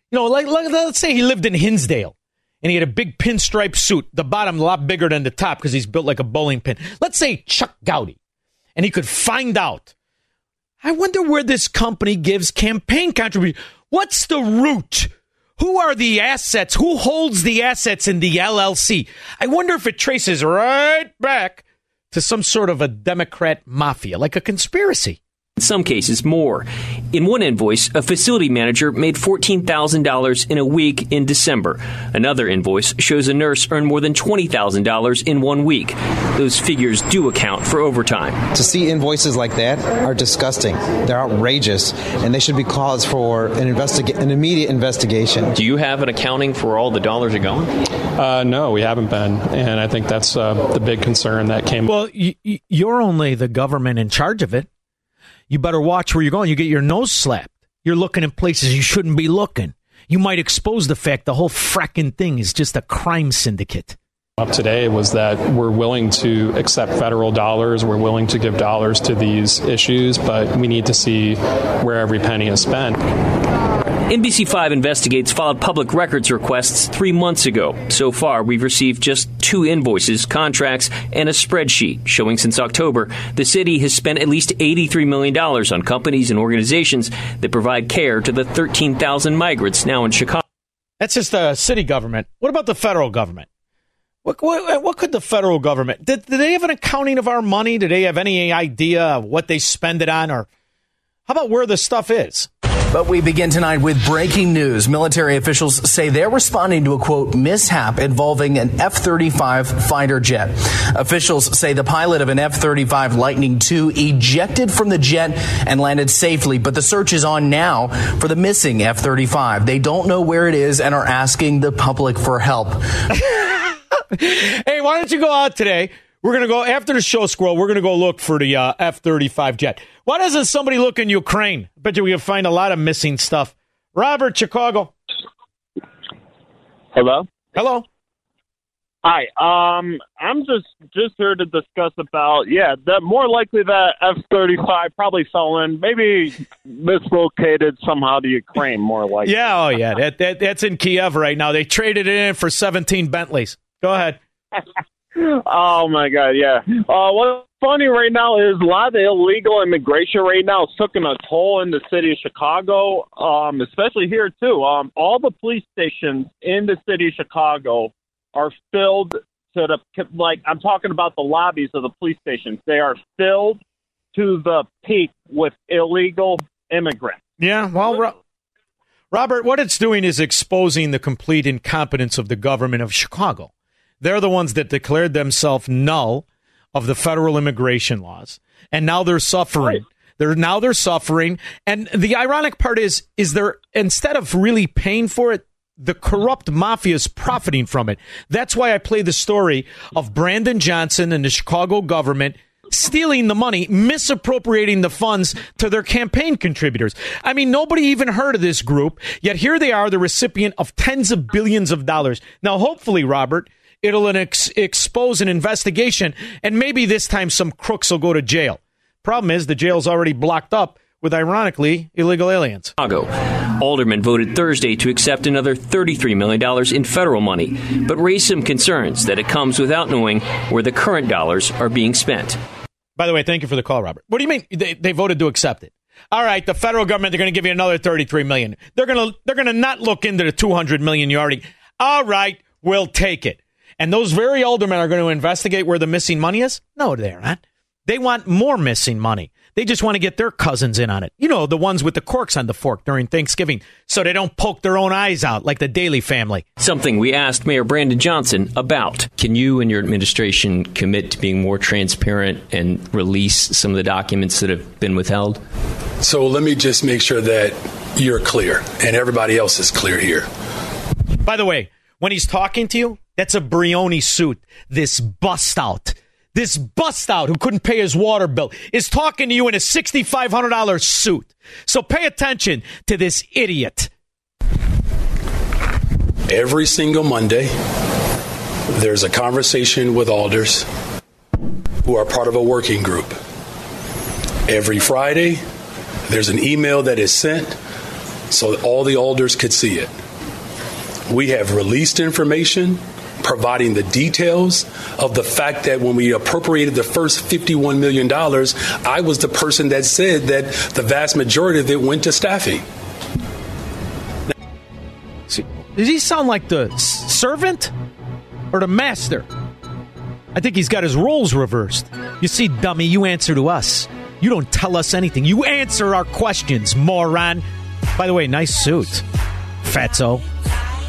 You know, like, like let's say he lived in Hinsdale and he had a big pinstripe suit, the bottom a lot bigger than the top because he's built like a bowling pin. Let's say Chuck Goudie, and he could find out. I wonder where this company gives campaign contributions. What's the root? Who are the assets? Who holds the assets in the LLC? I wonder if it traces right back to some sort of a Democrat mafia, like a conspiracy. In some cases, more. In one invoice, a facility manager made $14,000 in a week in December. Another invoice shows a nurse earned more than $20,000 in one week. Those figures do account for overtime. To see invoices like that are disgusting. They're outrageous, and they should be cause for an, investiga- an immediate investigation. Do you have an accounting for all the dollars are going? Uh, no, we haven't been, and I think that's uh, the big concern that came. Well, y- y- you're only the government in charge of it. You better watch where you're going. You get your nose slapped. You're looking in places you shouldn't be looking. You might expose the fact the whole fracking thing is just a crime syndicate. Up today was that we're willing to accept federal dollars, we're willing to give dollars to these issues, but we need to see where every penny is spent. NBC5 Investigates filed public records requests three months ago. So far, we've received just two invoices, contracts, and a spreadsheet showing since October the city has spent at least $83 million on companies and organizations that provide care to the 13,000 migrants now in Chicago. That's just the city government. What about the federal government? What, what, what could the federal government? Did, did they have an accounting of our money? Do they have any idea of what they spend it on? Or how about where the stuff is? But we begin tonight with breaking news. Military officials say they're responding to a quote mishap involving an F 35 fighter jet. Officials say the pilot of an F 35 Lightning II ejected from the jet and landed safely, but the search is on now for the missing F 35. They don't know where it is and are asking the public for help. hey, why don't you go out today? We're going to go after the show, Squirrel. We're going to go look for the uh, F 35 jet. Why doesn't somebody look in Ukraine? I bet you we can find a lot of missing stuff. Robert, Chicago. Hello. Hello. Hi. Um, I'm just just here to discuss about yeah, that more likely that F-35 probably fell in, maybe mislocated somehow to Ukraine. More likely. Yeah. Oh, yeah. That, that that's in Kiev right now. They traded it in for 17 Bentleys. Go ahead. oh my God, yeah. Uh, what's funny right now is a lot of the illegal immigration right now is taking a toll in the city of Chicago, um, especially here too. Um, all the police stations in the city of Chicago are filled to the like. I'm talking about the lobbies of the police stations. They are filled to the peak with illegal immigrants. Yeah. Well, Ro- Robert, what it's doing is exposing the complete incompetence of the government of Chicago. They're the ones that declared themselves null of the federal immigration laws, and now they're suffering. They're now they're suffering, and the ironic part is, is they're instead of really paying for it, the corrupt mafia is profiting from it. That's why I play the story of Brandon Johnson and the Chicago government stealing the money, misappropriating the funds to their campaign contributors. I mean, nobody even heard of this group, yet here they are, the recipient of tens of billions of dollars. Now, hopefully, Robert, it'll ex- expose an investigation, and maybe this time some crooks will go to jail. Problem is, the jail's already blocked up with, ironically, illegal aliens. Chicago. Aldermen voted Thursday to accept another $33 million in federal money, but raised some concerns that it comes without knowing where the current dollars are being spent. By the way, thank you for the call, Robert. What do you mean they, they voted to accept it? All right, the federal government they're going to give you another 33 million. They're going to they're going to not look into the 200 million you already. All right, we'll take it. And those very aldermen are going to investigate where the missing money is? No, they're not. They want more missing money. They just want to get their cousins in on it. You know, the ones with the corks on the fork during Thanksgiving, so they don't poke their own eyes out like the Daly family. Something we asked Mayor Brandon Johnson about. Can you and your administration commit to being more transparent and release some of the documents that have been withheld? So let me just make sure that you're clear and everybody else is clear here. By the way, when he's talking to you, that's a Brioni suit. This bust out. This bust out who couldn't pay his water bill is talking to you in a $6,500 suit. So pay attention to this idiot. Every single Monday, there's a conversation with alders who are part of a working group. Every Friday, there's an email that is sent so that all the alders could see it. We have released information providing the details of the fact that when we appropriated the first $51 million, I was the person that said that the vast majority of it went to staffing. See, does he sound like the servant or the master? I think he's got his roles reversed. You see, dummy, you answer to us. You don't tell us anything. You answer our questions, moron. By the way, nice suit, fatso.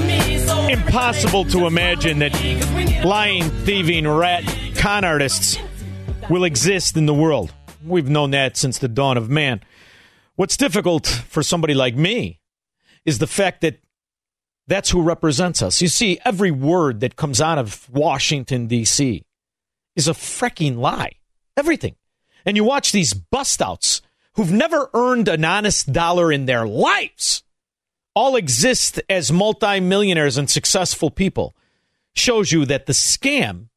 me, so Impossible to imagine that lying, thieving, rat con artists will exist in the world. We've known that since the dawn of man. What's difficult for somebody like me is the fact that that's who represents us. You see, every word that comes out of Washington, D.C. is a freaking lie. Everything. And you watch these bust outs who've never earned an honest dollar in their lives all exist as multimillionaires and successful people shows you that the scam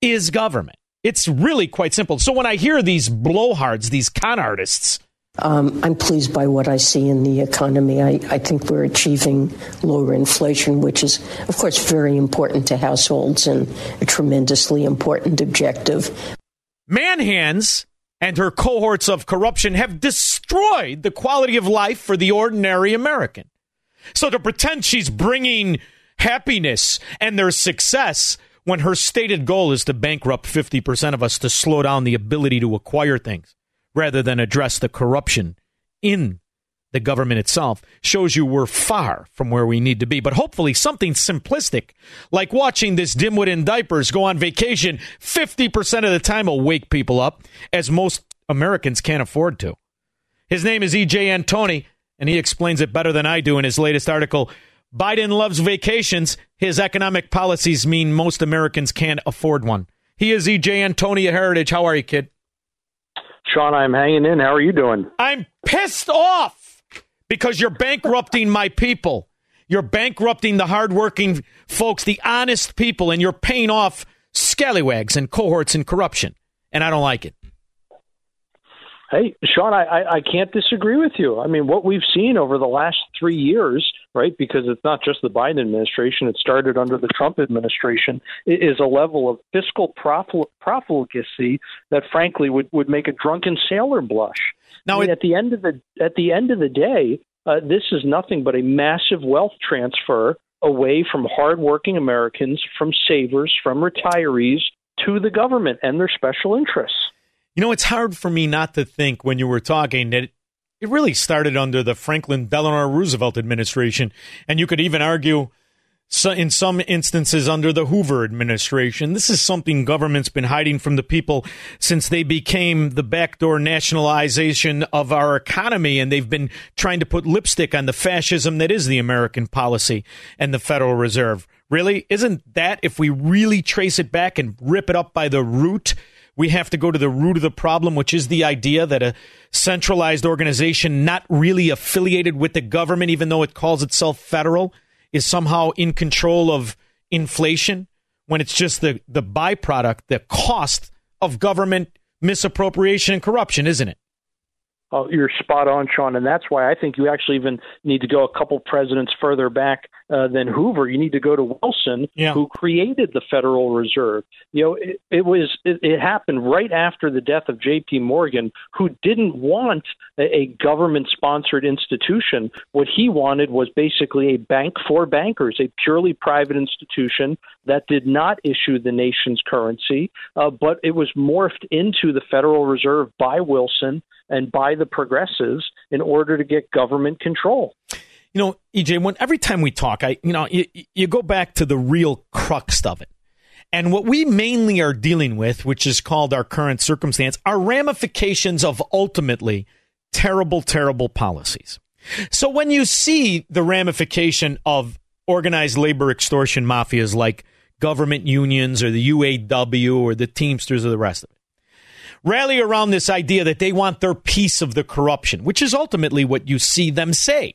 is government. It's really quite simple. So when I hear these blowhards, these con artists, Um, I'm pleased by what I see in the economy. I, I think we're achieving lower inflation, which is, of course, very important to households and a tremendously important objective. Manhands and her cohorts of corruption have destroyed the quality of life for the ordinary American. So to pretend she's bringing happiness and their success when her stated goal is to bankrupt 50% of us to slow down the ability to acquire things rather than address the corruption in the government itself shows you we're far from where we need to be. But hopefully, something simplistic like watching this dimwit in diapers go on vacation 50% of the time will wake people up, as most Americans can't afford to. His name is EJ Antoni, and he explains it better than I do in his latest article. Biden loves vacations. His economic policies mean most Americans can't afford one. He is EJ Antoni of Heritage. How are you, kid? Shaun, I'm hanging in. How are you doing? I'm pissed off because you're bankrupting my people. You're bankrupting the hardworking folks, the honest people, and you're paying off scallywags and cohorts and corruption. And I don't like it. Hey, Shaun, I, I, I can't disagree with you. I mean, what we've seen over the last three years, right, because it's not just the Biden administration, it started under the Trump administration, i- is a level of fiscal profl- profligacy that, frankly, would, would make a drunken sailor blush. Now, I mean, at the end of the at the end of the day, uh, this is nothing but a massive wealth transfer away from hardworking Americans, from savers, from retirees to the government and their special interests. You know, it's hard for me not to think when you were talking that it really started under the Franklin Delano Roosevelt administration. And you could even argue in some instances under the Hoover administration. This is something government's been hiding from the people since they became the backdoor nationalization of our economy, and they've been trying to put lipstick on the fascism that is the American policy and the Federal Reserve. Really? Isn't that, if we really trace it back and rip it up by the root, we have to go to the root of the problem, which is the idea that a centralized organization not really affiliated with the government, even though it calls itself federal, is somehow in control of inflation when it's just the, the byproduct, the cost of government misappropriation and corruption, isn't it? Oh, you're spot on, Shaun, and that's why I think you actually even need to go a couple presidents further back uh, than Hoover. You need to go to Wilson, yeah. who created the Federal Reserve. You know, it, it was it, it, happened right after the death of J.P. Morgan, who didn't want a, a government-sponsored institution. What he wanted was basically a bank for bankers, a purely private institution that did not issue the nation's currency, uh, but it was morphed into the Federal Reserve by Wilson and by the progressives in order to get government control. You know, EJ, when every time we talk, I you know, you, you go back to the real crux of it. And what we mainly are dealing with, which is called our current circumstance, are ramifications of ultimately terrible, terrible policies. So when you see the ramification of organized labor extortion mafias like government unions or the UAW or the Teamsters or the rest of it, rally around this idea that they want their piece of the corruption, which is ultimately what you see them say.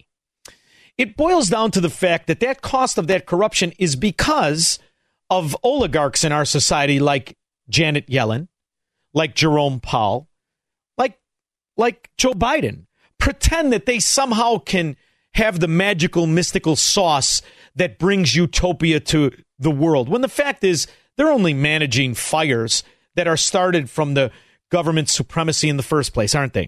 It boils down to the fact that that cost of that corruption is because of oligarchs in our society like Janet Yellen, like Jerome Powell, like like Joe Biden pretend that they somehow can have the magical mystical sauce that brings utopia to the world when the fact is they're only managing fires that are started from the government supremacy in the first place, aren't they?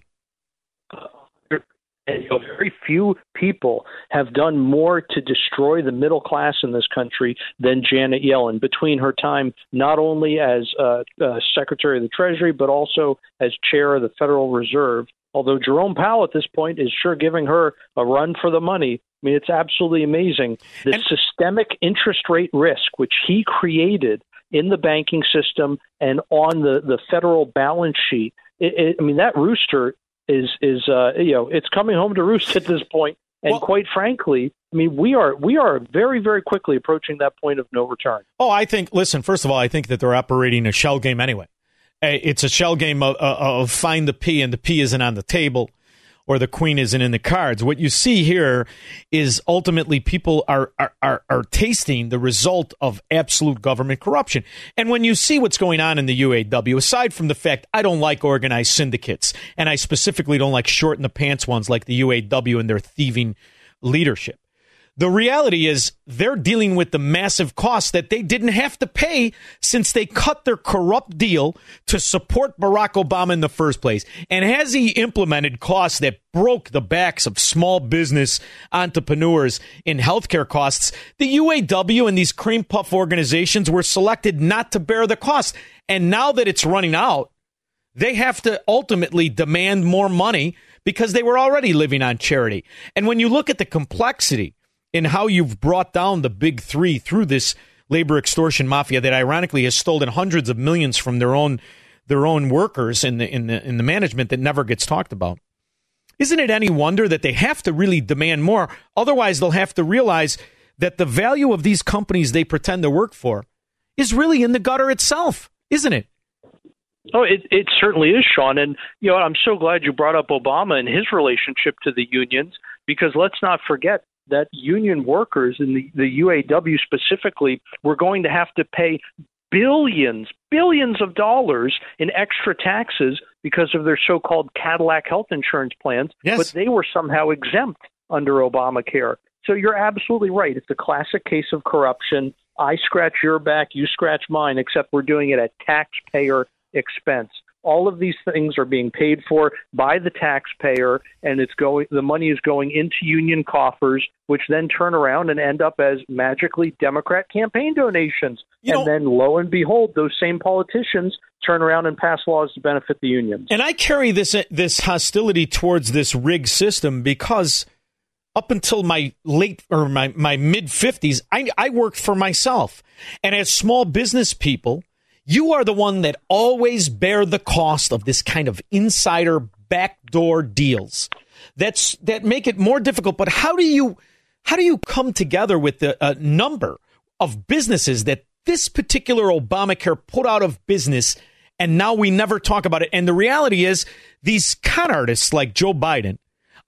And you know, very few people have done more to destroy the middle class in this country than Janet Yellen between her time not only as uh, uh, Secretary of the Treasury, but also as chair of the Federal Reserve. Although Jerome Powell at this point is sure giving her a run for the money. I mean, it's absolutely amazing. The and- systemic interest rate risk, which he created in the banking system and on the, the federal balance sheet. It, it, I mean, that rooster is is uh, you know it's coming home to roost at this point. And well, quite frankly, I mean, we are we are very very quickly approaching that point of no return. Oh, I think. Listen, first of all, I think that they're operating a shell game anyway. It's a shell game of, of find the P, and the P isn't on the table or the queen isn't in the cards. What you see here is ultimately people are, are, are, are, tasting the result of absolute government corruption. And when you see what's going on in the UAW, aside from the fact I don't like organized syndicates, and I specifically don't like short in the pants ones like the UAW and their thieving leadership. The reality is they're dealing with the massive costs that they didn't have to pay since they cut their corrupt deal to support Barack Obama in the first place. And has he implemented costs that broke the backs of small business entrepreneurs in healthcare costs, the UAW and these cream puff organizations were selected not to bear the cost. And now that it's running out, they have to ultimately demand more money because they were already living on charity. And when you look at the complexity in how you've brought down the big three through this labor extortion mafia that ironically has stolen hundreds of millions from their own their own workers in the in the in the management that never gets talked about. Isn't it any wonder that they have to really demand more? Otherwise, they'll have to realize that the value of these companies they pretend to work for is really in the gutter itself, isn't it? Oh, it, it certainly is, Shaun. And, you know, I'm so glad you brought up Obama and his relationship to the unions because let's not forget that union workers in the, the UAW specifically were going to have to pay billions, billions of dollars in extra taxes because of their so called Cadillac health insurance plans, yes. but they were somehow exempt under Obamacare. So you're absolutely right. It's a classic case of corruption. I scratch your back, you scratch mine, except we're doing it at taxpayer expense. All of these things are being paid for by the taxpayer, and it's going. The money is going into union coffers, which then turn around and end up as magically Democrat campaign donations. and then, lo and behold, those same politicians turn around and pass laws to benefit the unions. And I carry this this hostility towards this rigged system because up until my late or my, my mid 50s, I, I worked for myself. And as small business people, you are the one that always bear the cost of this kind of insider backdoor deals. That's that make it more difficult. But how do you how do you come together with the uh, number of businesses that this particular Obamacare put out of business, and now we never talk about it? And the reality is, these con artists like Joe Biden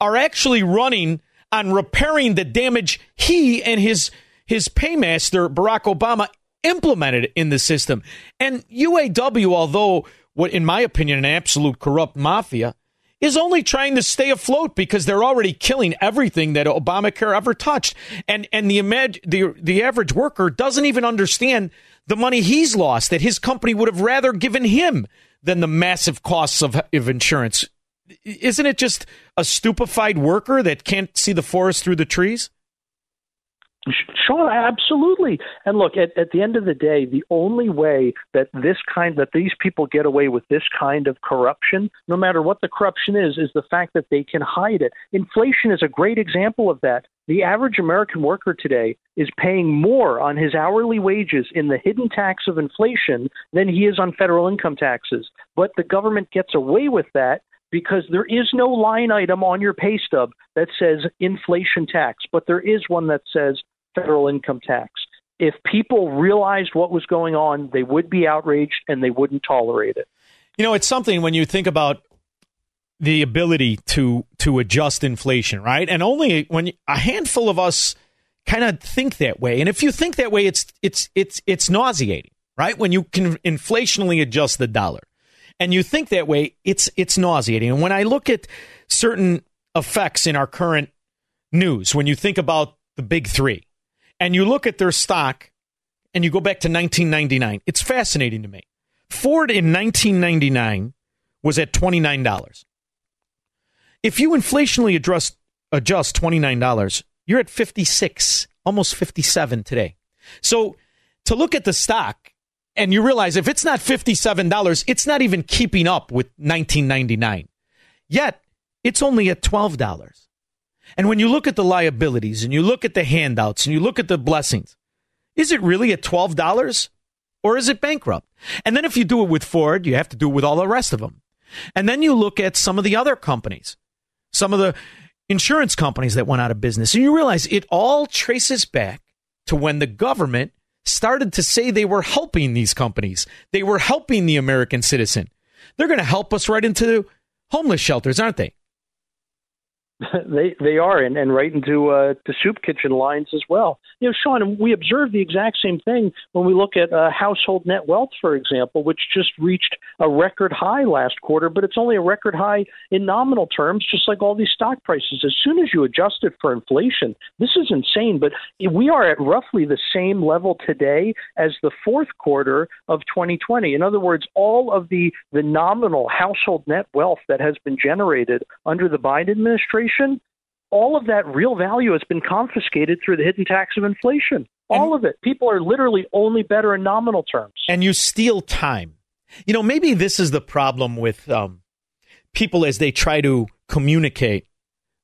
are actually running on repairing the damage he and his his paymaster Barack Obama implemented in the system. And UAW, although what in my opinion an absolute corrupt mafia, is only trying to stay afloat because they're already killing everything that Obamacare ever touched. And and the imag- the the average worker doesn't even understand the money he's lost that his company would have rather given him than the massive costs of, of insurance. Isn't it just a stupefied worker that can't see the forest through the trees? Shaun, absolutely. And look, at, at the end of the day, the only way that this kind that these people get away with this kind of corruption, no matter what the corruption is, is the fact that they can hide it. Inflation is a great example of that. The average American worker today is paying more on his hourly wages in the hidden tax of inflation than he is on federal income taxes. But the government gets away with that because there is no line item on your pay stub that says inflation tax, but there is one that says federal income tax. If people realized what was going on, they would be outraged and they wouldn't tolerate it. You know, it's something when you think about the ability to to adjust inflation, right? And only when a handful of us kind of think that way. And if you think that way, it's it's it's it's nauseating, right? When you can inflationally adjust the dollar and you think that way, it's it's nauseating. And when I look at certain effects in our current news, when you think about the big three, and you look at their stock, and you go back to 1999, it's fascinating to me. Ford in 1999 was at twenty nine dollars. If you inflationally adjust adjust twenty nine dollars, you're at fifty six, almost fifty seven today. So to look at the stock and you realize if it's not $57, it's not even keeping up with 1999. Yet, it's only at $12. And when you look at the liabilities and you look at the handouts and you look at the blessings, is it really at $12 or is it bankrupt? And then if you do it with Ford, you have to do it with all the rest of them. And then you look at some of the other companies, some of the insurance companies that went out of business, and you realize it all traces back to when the government started to say they were helping these companies. They were helping the American citizen. They're going to help us right into homeless shelters, aren't they? they they are, and, and right into uh, the soup kitchen lines as well. You know, Shaun, we observe the exact same thing when we look at uh, household net wealth, for example, which just reached a record high last quarter, but it's only a record high in nominal terms, just like all these stock prices. As soon as you adjust it for inflation, this is insane. But we are at roughly the same level today as the fourth quarter of 2020. In other words, all of the the nominal household net wealth that has been generated under the Biden administration all of that real value has been confiscated through the hidden tax of inflation. All of it. People are literally only better in nominal terms. And you steal time. You know, maybe this is the problem with um, people as they try to communicate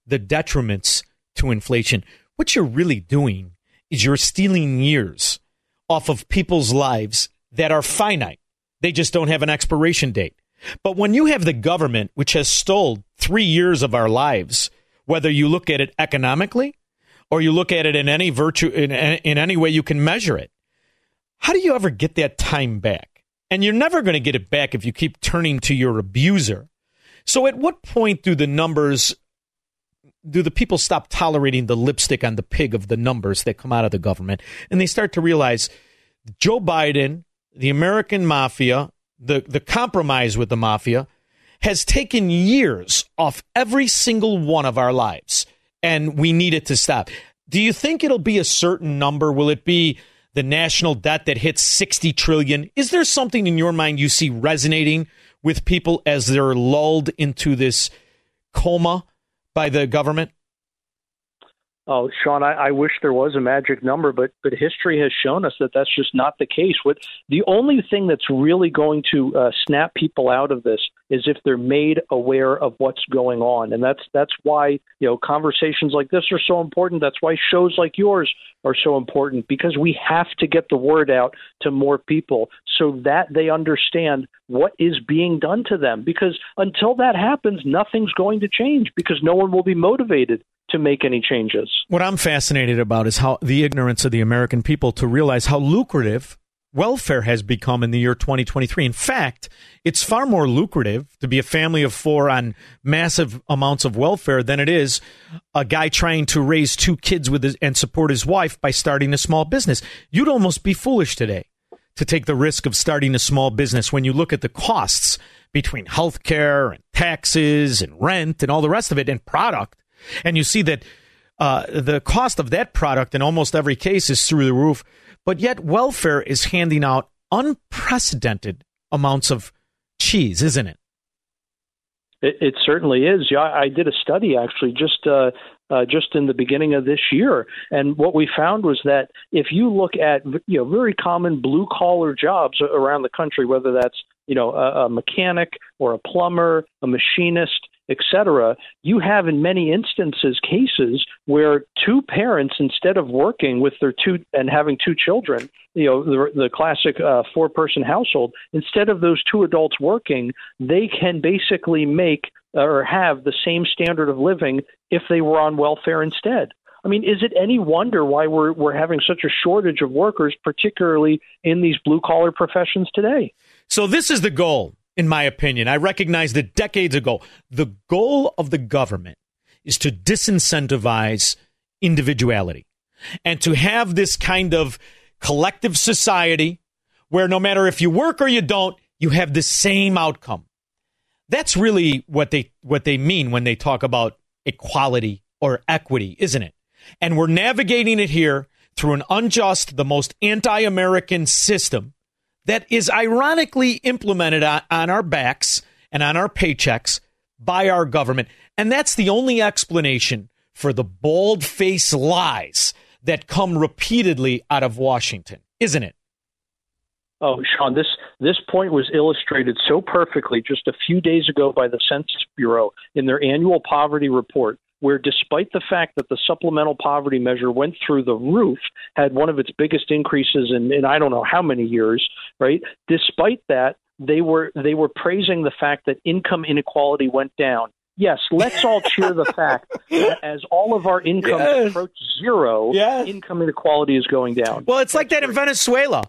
the detriments to inflation. What you're really doing is you're stealing years off of people's lives that are finite. They just don't have an expiration date. But when you have the government, which has stole three years of our lives, whether you look at it economically or you look at it in any virtue in, in any way you can measure it, how do you ever get that time back? And you're never going to get it back if you keep turning to your abuser. So at what point do the numbers do the people stop tolerating the lipstick on the pig of the numbers that come out of the government and they start to realize Joe Biden, the American mafia, the, the compromise with the mafia has taken years off every single one of our lives, and we need it to stop. Do you think it'll be a certain number? Will it be the national debt that hits 60 trillion? Is there something in your mind you see resonating with people as they're lulled into this coma by the government? Oh, Shaun, I, I wish there was a magic number, but but history has shown us that that's just not the case. What the only thing that's really going to uh, snap people out of this is if they're made aware of what's going on, and that's that's why you know conversations like this are so important. That's why shows like yours are so important because we have to get the word out to more people so that they understand what is being done to them. Because until that happens, nothing's going to change because no one will be motivated to make any changes. What I'm fascinated about is how the ignorance of the American people to realize how lucrative welfare has become in the year 2023. In fact, it's far more lucrative to be a family of four on massive amounts of welfare than it is a guy trying to raise two kids with his, and support his wife by starting a small business. You'd almost be foolish today to take the risk of starting a small business when you look at the costs between health care and taxes and rent and all the rest of it and product and you see that uh, the cost of that product in almost every case is through the roof. But yet, welfare is handing out unprecedented amounts of cheese, isn't it? It, it certainly is. Yeah, I did a study actually just uh, uh, just in the beginning of this year, and what we found was that if you look at you know very common blue collar jobs around the country, whether that's you know a, a mechanic or a plumber, a machinist, etc., you have in many instances cases where two parents, instead of working with their two and having two children, you know, the, the classic uh, four person household, instead of those two adults working, they can basically make or have the same standard of living if they were on welfare instead. I mean, is it any wonder why we're we're having such a shortage of workers, particularly in these blue collar professions today? So this is the goal in my opinion. I recognized it decades ago. The goal of the government is to disincentivize individuality and to have this kind of collective society where no matter if you work or you don't, you have the same outcome. That's really what they what they mean when they talk about equality or equity, isn't it? And we're navigating it here through an unjust, the most anti-American system that is ironically implemented on, on our backs and on our paychecks by our government. And that's the only explanation for the bald faced lies that come repeatedly out of Washington, isn't it? Oh, Shaun, this this point was illustrated so perfectly just a few days ago by the Census Bureau in their annual poverty report where despite the fact that the supplemental poverty measure went through the roof, had one of its biggest increases in, in I don't know how many years, right? Despite that, they were they were praising the fact that income inequality went down. Yes, let's all cheer the fact that as all of our income yes. approach zero, yes. income inequality is going down. Well, it's like that in Venezuela.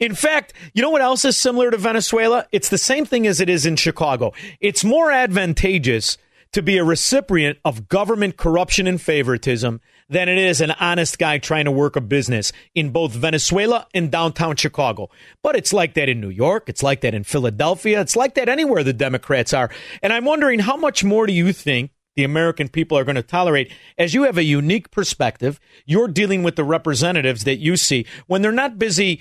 In fact, you know what else is similar to Venezuela? It's the same thing as it is in Chicago. It's more advantageous to be a recipient of government corruption and favoritism than it is an honest guy trying to work a business in both Venezuela and downtown Chicago. But it's like that in New York. It's like that in Philadelphia. It's like that anywhere the Democrats are. And I'm wondering how much more do you think the American people are going to tolerate as you have a unique perspective? You're dealing with the representatives that you see when they're not busy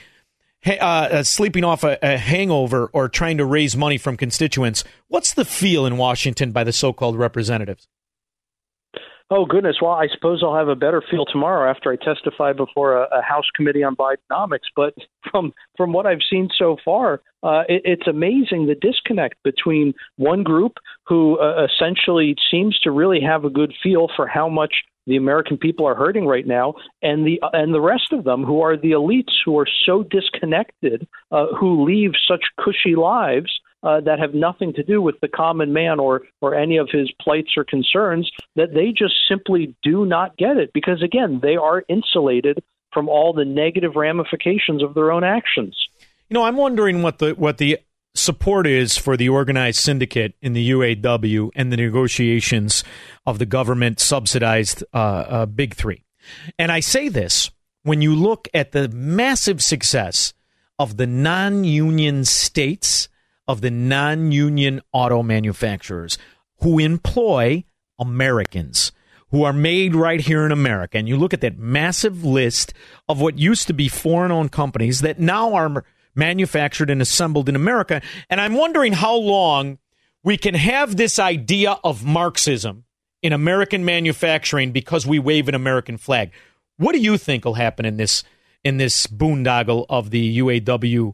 uh, uh, sleeping off a, a, hangover or trying to raise money from constituents. What's the feel in Washington by the so-called representatives? Oh goodness! Well, I suppose I'll have a better feel tomorrow after I testify before a, a House committee on Bidenomics. But from from what I've seen so far, uh, it, it's amazing the disconnect between one group who uh, essentially seems to really have a good feel for how much the American people are hurting right now, and the and the rest of them who are the elites who are so disconnected, uh, who leave such cushy lives uh, that have nothing to do with the common man or or any of his plights or concerns, that they just simply do not get it because again they are insulated from all the negative ramifications of their own actions. You know, I'm wondering what the what the support is for the organized syndicate in the UAW and the negotiations of the government subsidized uh, uh, Big Three. And I say this when you look at the massive success of the non union states, of the non union auto manufacturers who employ Americans who are made right here in America. And you look at that massive list of what used to be foreign owned companies that now are manufactured and assembled in America. And I'm wondering how long we can have this idea of Marxism in American manufacturing because we wave an American flag. What do you think will happen in this in this boondoggle of the UAW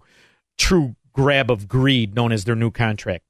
true grab of greed known as their new contract?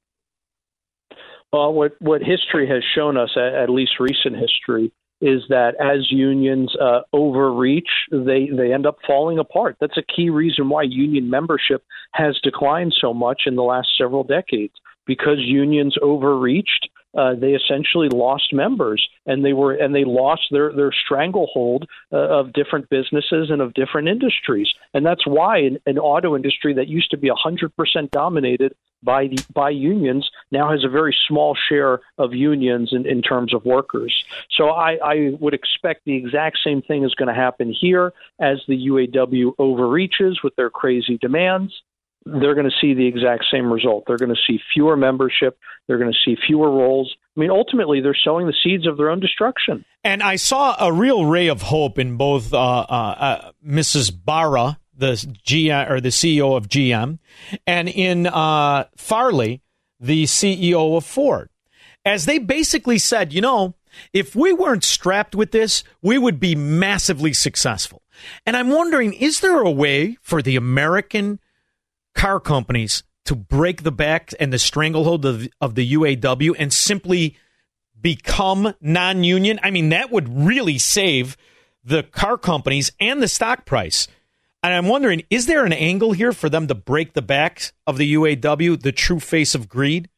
Well, what what history has shown us, at, least recent history, is that as unions uh, overreach, they they end up falling apart. That's a key reason why union membership has declined so much in the last several decades because unions overreached. Uh, they essentially lost members, and they were and they lost their their stranglehold uh, of different businesses and of different industries, and that's why an, an auto industry that used to be 100% dominated by the by unions now has a very small share of unions in, in terms of workers. So I, I would expect the exact same thing is going to happen here as the UAW overreaches with their crazy demands they're going to see the exact same result. They're going to see fewer membership. They're going to see fewer roles. I mean, ultimately, they're sowing the seeds of their own destruction. And I saw a real ray of hope in both uh, uh, uh, Mrs. Barra, the GM or the CEO of GM, and in uh, Farley, the CEO of Ford, as they basically said, you know, if we weren't strapped with this, we would be massively successful. And I'm wondering, is there a way for the American car companies to break the back and the stranglehold of, of the UAW and simply become non union? I mean, that would really save the car companies and the stock price. And I'm wondering, is there an angle here for them to break the backs of the UAW, the true face of greed?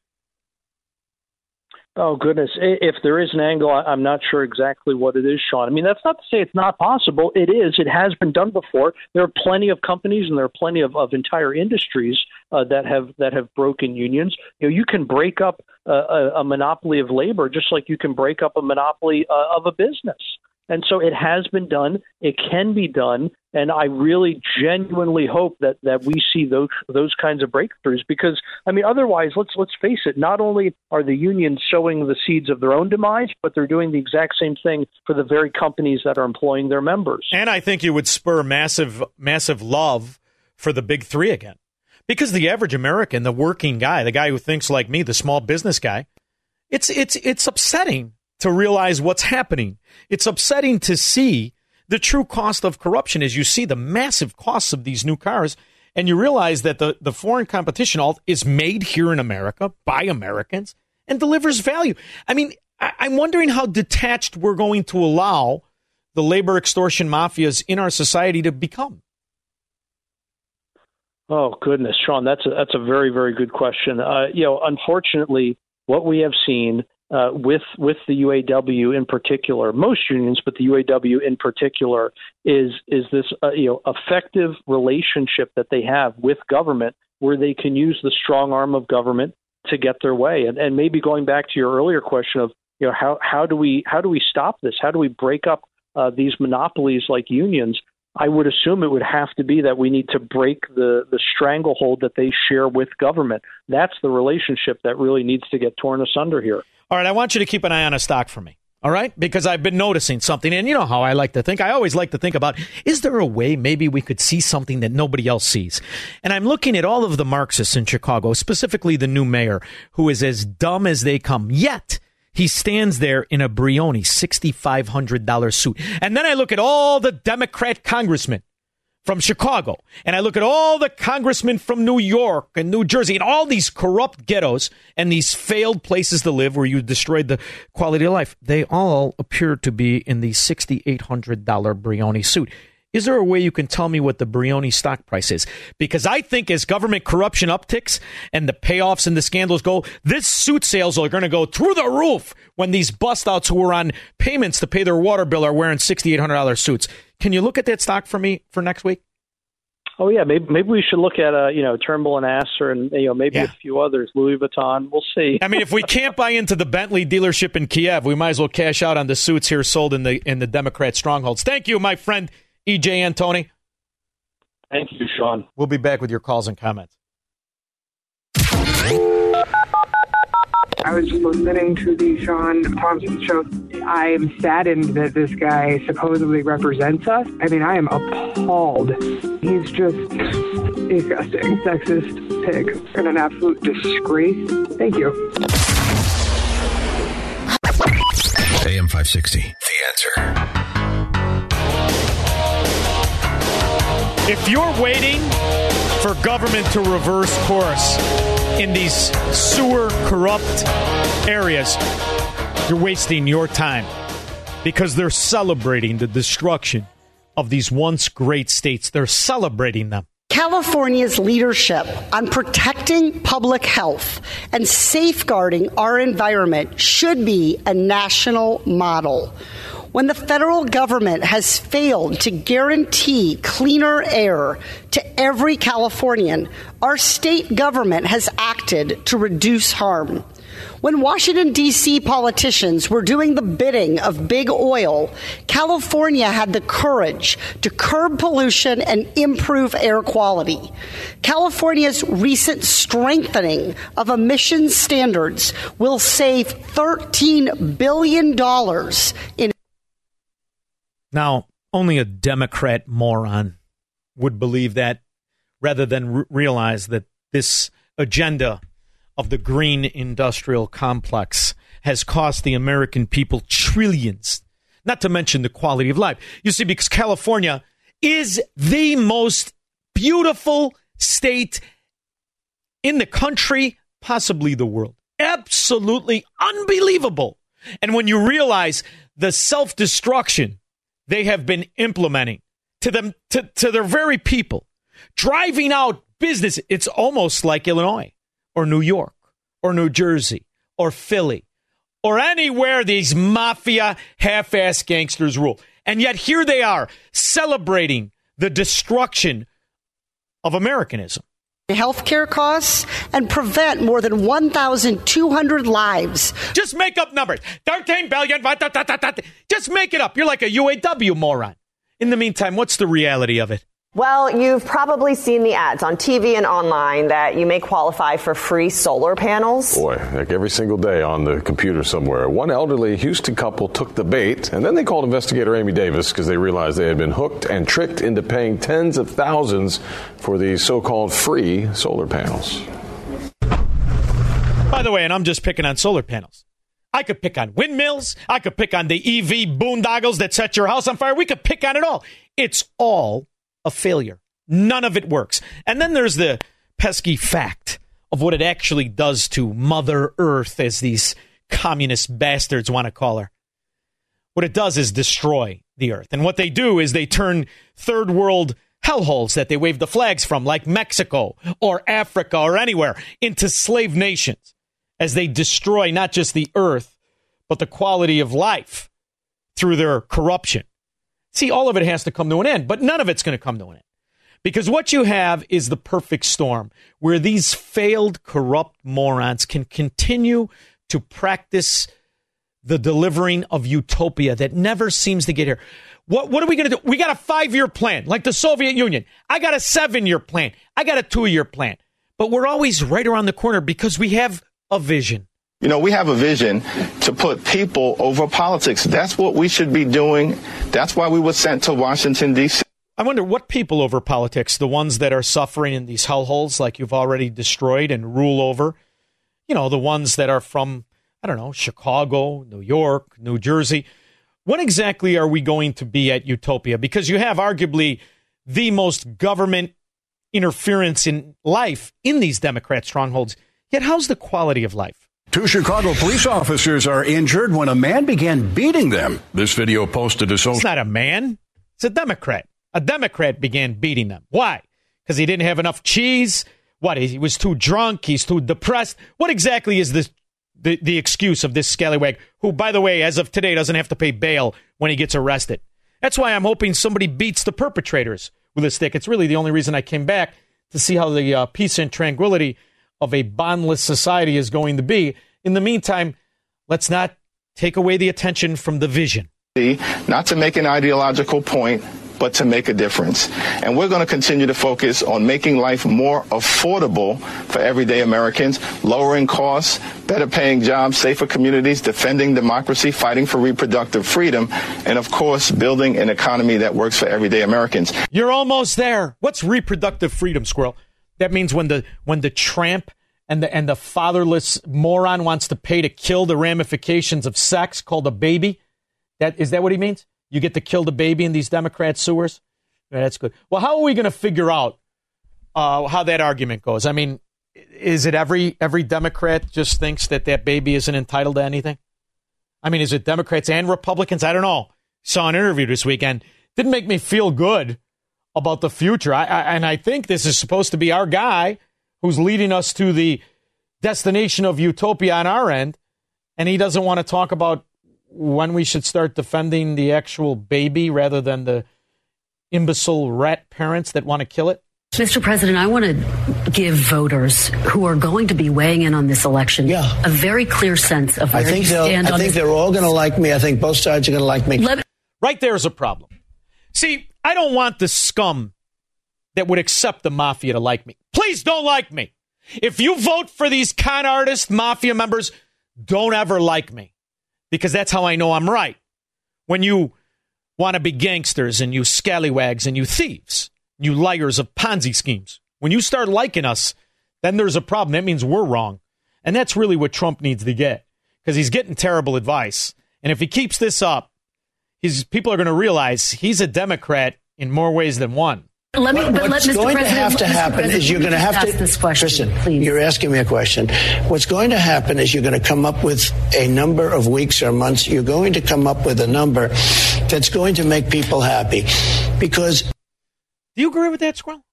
Oh goodness! If there is an angle, I'm not sure exactly what it is, Shaun. I mean, that's not to say it's not possible. It is. It has been done before. There are plenty of companies and there are plenty of, of entire industries uh, that have that have broken unions. You know, you can break up a, a, a monopoly of labor just like you can break up a monopoly uh, of a business. And so it has been done. It can be done, and I really genuinely hope that that we see those those kinds of breakthroughs. Because I mean, otherwise, let's let's face it. Not only are the unions sowing the seeds of their own demise, but they're doing the exact same thing for the very companies that are employing their members. And I think you would spur massive massive love for the big three again, because the average American, the working guy, the guy who thinks like me, the small business guy, it's it's it's upsetting to realize what's happening. It's upsetting to see the true cost of corruption as you see the massive costs of these new cars and you realize that the, the foreign competition all is made here in America by Americans and delivers value. I mean, I, I'm wondering how detached we're going to allow the labor extortion mafias in our society to become. Oh goodness, Shaun, that's a, that's a very very good question. Uh, you know, unfortunately, what we have seen uh, with with the UAW in particular, most unions, but the UAW in particular, is is this uh, you know effective relationship that they have with government, where they can use the strong arm of government to get their way. And, and maybe going back to your earlier question of you know how how do we how do we stop this? How do we break up uh, these monopolies like unions? I would assume it would have to be that we need to break the, the stranglehold that they share with government. That's the relationship that really needs to get torn asunder here. All right, I want you to keep an eye on a stock for me. All right, because I've been noticing something, and you know how I like to think. I always like to think about is there a way maybe we could see something that nobody else sees? And I'm looking at all of the Marxists in Chicago, specifically the new mayor, who is as dumb as they come. Yet he stands there in a Brioni $6,500 suit. And then I look at all the Democrat congressmen from Chicago, and I look at all the congressmen from New York and New Jersey and all these corrupt ghettos and these failed places to live where you destroyed the quality of life. They all appear to be in the $6,800 Brioni suit. Is there a way you can tell me what the Brioni stock price is? Because I think as government corruption upticks and the payoffs and the scandals go, this suit sales are going to go through the roof when these bust outs who are on payments to pay their water bill are wearing $6,800 suits. Can you look at that stock for me for next week? Oh yeah, maybe maybe we should look at uh, you know Turnbull and Asser and you know maybe yeah. a few others, Louis Vuitton. We'll see. I mean, if we can't buy into the Bentley dealership in Kiev, we might as well cash out on the suits here sold in the in the Democrat strongholds. Thank you, my friend EJ Antoni. Thank you, Shaun. We'll be back with your calls and comments. I was listening to the Shaun Thompson show. I'm saddened that this guy supposedly represents us. I mean, I am appalled. He's just Disgusting. Sexist pig. And an absolute disgrace. Thank you. AM 560. The answer. If you're waiting for government to reverse course in these sewer corrupt areas, you're wasting your time because they're celebrating the destruction of these once great states. They're celebrating them. California's leadership on protecting public health and safeguarding our environment should be a national model. When the federal government has failed to guarantee cleaner air to every Californian, our state government has acted to reduce harm. When Washington, D.C. politicians were doing the bidding of big oil, California had the courage to curb pollution and improve air quality. California's recent strengthening of emissions standards will save $13 billion in Now, only a Democrat moron would believe that rather than r- realize that this agenda of the green industrial complex has cost the American people trillions, not to mention the quality of life. You see, because California is the most beautiful state in the country, possibly the world. Absolutely unbelievable. And when you realize the self destruction they have been implementing to them to, to their very people, driving out business, it's almost like Illinois or New York or New Jersey or Philly or anywhere these mafia half ass gangsters rule. And yet here they are celebrating the destruction of Americanism. Healthcare costs and prevent more than 1,200 lives. Just make up numbers. 13 billion. Just make it up. You're like a UAW moron. In the meantime, what's the reality of it? Well, you've probably seen the ads on TV and online that you may qualify for free solar panels. Boy, like every single day on the computer somewhere. One elderly Houston couple took the bait, and then they called investigator Amy Davis because they realized they had been hooked and tricked into paying tens of thousands for these so called free solar panels. By the way, and I'm just picking on solar panels. I could pick on windmills. I could pick on the EV boondoggles that set your house on fire. We could pick on it all. It's all a failure. None of it works. And then there's the pesky fact of what it actually does to Mother Earth, as these communist bastards want to call her. What it does is destroy the earth. And what they do is they turn third world hellholes that they wave the flags from, like Mexico or Africa or anywhere, into slave nations as they destroy not just the earth, but the quality of life through their corruption. See, all of it has to come to an end, but none of it's going to come to an end. Because what you have is the perfect storm where these failed, corrupt morons can continue to practice the delivering of utopia that never seems to get here. What, what are we going to do? We got a five year plan, like the Soviet Union. I got a seven year plan. I got a two year plan. But we're always right around the corner because we have a vision. You know, we have a vision to put people over politics. That's what we should be doing. That's why we were sent to Washington, D.C. I wonder what people over politics, the ones that are suffering in these hellholes like you've already destroyed and rule over, you know, the ones that are from, I don't know, Chicago, New York, New Jersey. When exactly are we going to be at utopia? Because you have arguably the most government interference in life in these Democrat strongholds. Yet, how's the quality of life? Two Chicago police officers are injured when a man began beating them. This video posted to social. It's not a man, it's a Democrat. A Democrat began beating them. Why? Because he didn't have enough cheese? What? He was too drunk? He's too depressed? What exactly is this? The, the excuse of this scallywag, who, by the way, as of today, doesn't have to pay bail when he gets arrested. That's why I'm hoping somebody beats the perpetrators with a stick. It's really the only reason I came back to see how the uh, peace and tranquility of a bondless society is going to be. In the meantime, let's not take away the attention from the vision. Not to make an ideological point, but to make a difference. And we're going to continue to focus on making life more affordable for everyday Americans, lowering costs, better paying jobs, safer communities, defending democracy, fighting for reproductive freedom, and of course, building an economy that works for everyday Americans. You're almost there. What's reproductive freedom, squirrel? That means when the when the tramp and the and the fatherless moron wants to pay to kill the ramifications of sex called a baby. That is that what he means? You get to kill the baby in these Democrat sewers? Yeah, that's good. Well, how are we going to figure out uh, how that argument goes? I mean, is it every every Democrat just thinks that that baby isn't entitled to anything? I mean, is it Democrats and Republicans? I don't know. Saw an interview this weekend. Didn't make me feel good about the future. I, I, and I think this is supposed to be our guy who's leading us to the destination of utopia on our end, and he doesn't want to talk about when we should start defending the actual baby rather than the imbecile rat parents that want to kill it? Mr. President, I want to give voters who are going to be weighing in on this election yeah. a very clear sense of where I think, you stand I on think this. they're all going to like me. I think both sides are going to like me. Let- Right there is a problem. See, I don't want the scum that would accept the mafia to like me. Please don't like me. If you vote for these con artist mafia members, don't ever like me because that's how I know I'm right. When you want to be gangsters and you scallywags and you thieves, you liars of Ponzi schemes, when you start liking us, then there's a problem. That means we're wrong. And that's really what Trump needs to get because he's getting terrible advice. And if he keeps this up, his people are going to realize he's a Democrat in more ways than one. Let me, but let What's Mr. going to President, have to happen is you're going to me have ask to this question, listen. please. You're asking me a question. What's going to happen is you're going to come up with a number of weeks or months. You're going to come up with a number that's going to make people happy, because Do you agree with that, Squirrel?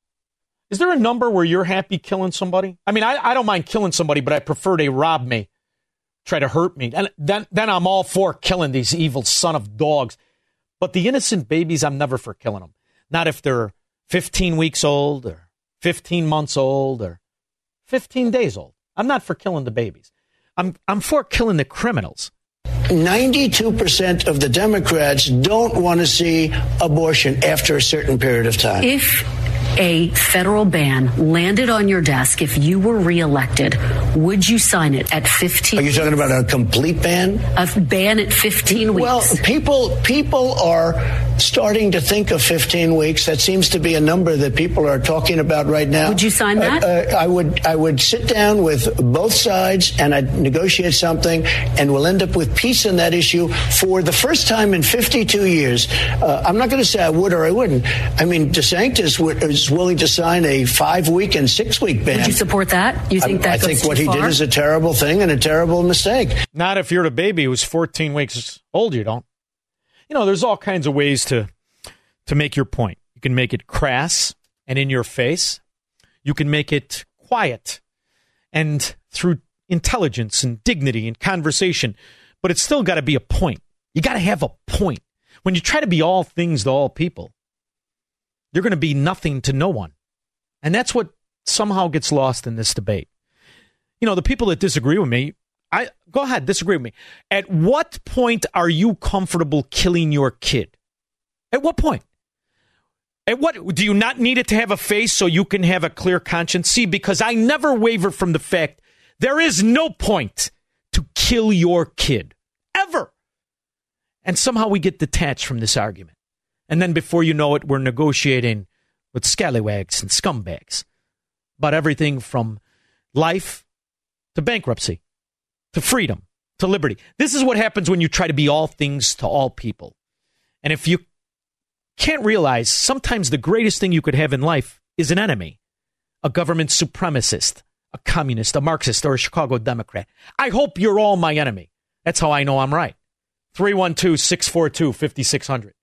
Is there a number where you're happy killing somebody? I mean, I, I don't mind killing somebody, but I prefer they rob me, try to hurt me. And then, then I'm all for killing these evil son of dogs. But the innocent babies, I'm never for killing them. Not if they're 15 weeks old or 15 months old or 15 days old. I'm not for killing the babies. I'm, I'm for killing the criminals. 92% of the Democrats don't want to see abortion after a certain period of time. If a federal ban landed on your desk, if you were reelected, would you sign it at 15? Are you talking about a complete ban? A ban at 15 weeks. Well, people people are starting to think of 15 weeks. That seems to be a number that people are talking about right now. Would you sign that? Uh, uh, I would. I would sit down with both sides and I'd negotiate something, and we'll end up with peace in that issue for the first time in 52 years. Uh, I'm not going to say I would or I wouldn't. I mean, DeSantis would, is willing to sign a five week and six week ban. Would you support that? You think I, that I goes think too what he far? did is a terrible thing and a terrible mistake. Not if you're the baby who's 14 weeks old, you don't. You know, there's all kinds of ways to to make your point. You can make it crass and in your face. You can make it quiet and through intelligence and dignity and conversation. But it's still got to be a point. You got to have a point. When you try to be all things to all people, you're going to be nothing to no one. And that's what somehow gets lost in this debate. You know, the people that disagree with me, I go ahead, disagree with me. At what point are you comfortable killing your kid? At what point? At what do you not need it to have a face so you can have a clear conscience? See, because I never waver from the fact there is no point to kill your kid ever. And somehow we get detached from this argument. And then before you know it, we're negotiating with scallywags and scumbags about everything from life to bankruptcy to freedom to liberty. This is what happens when you try to be all things to all people. And if you can't realize sometimes the greatest thing you could have in life is an enemy, a government supremacist, a communist, a Marxist, or a Chicago Democrat. I hope you're all my enemy. That's how I know I'm right. 312 642 5600.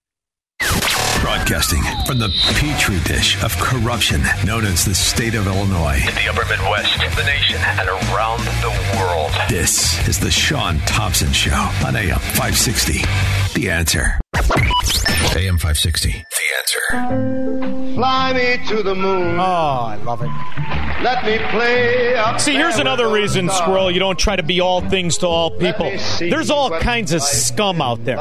Broadcasting from the petri dish of corruption known as the state of Illinois. In the upper Midwest, the nation, and around the world. This is the Shaun Thompson Show on AM 560. The answer. AM 560. The answer. Fly me to the moon. Oh, I love it. Let me play up See, here's another reason, those Squirrel, you don't try to be all things to all people. There's all kinds of scum out there.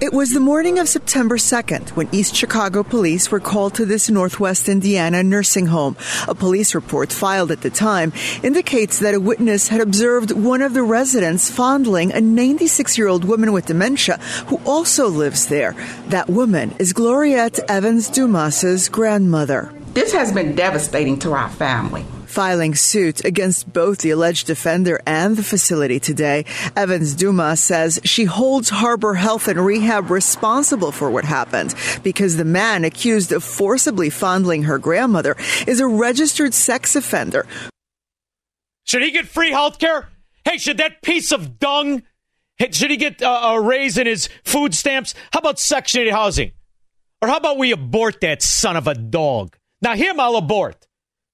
It was the morning of September 2nd when East Chicago police were called to this Northwest Indiana nursing home. A police report filed at the time indicates that a witness had observed one of the residents fondling a 96 year old woman with dementia who also lives there. That woman is Gloriette Evans Dumas's grandmother. This has been devastating to our family. Filing suit against both the alleged offender and the facility today, Evans Dumas says she holds Harbor Health and Rehab responsible for what happened because the man accused of forcibly fondling her grandmother is a registered sex offender. Should he get free health care? Hey, should that piece of dung, should he get uh, a raise in his food stamps? How about Section 8 housing? Or how about we abort that son of a dog? Now, him, I'll abort.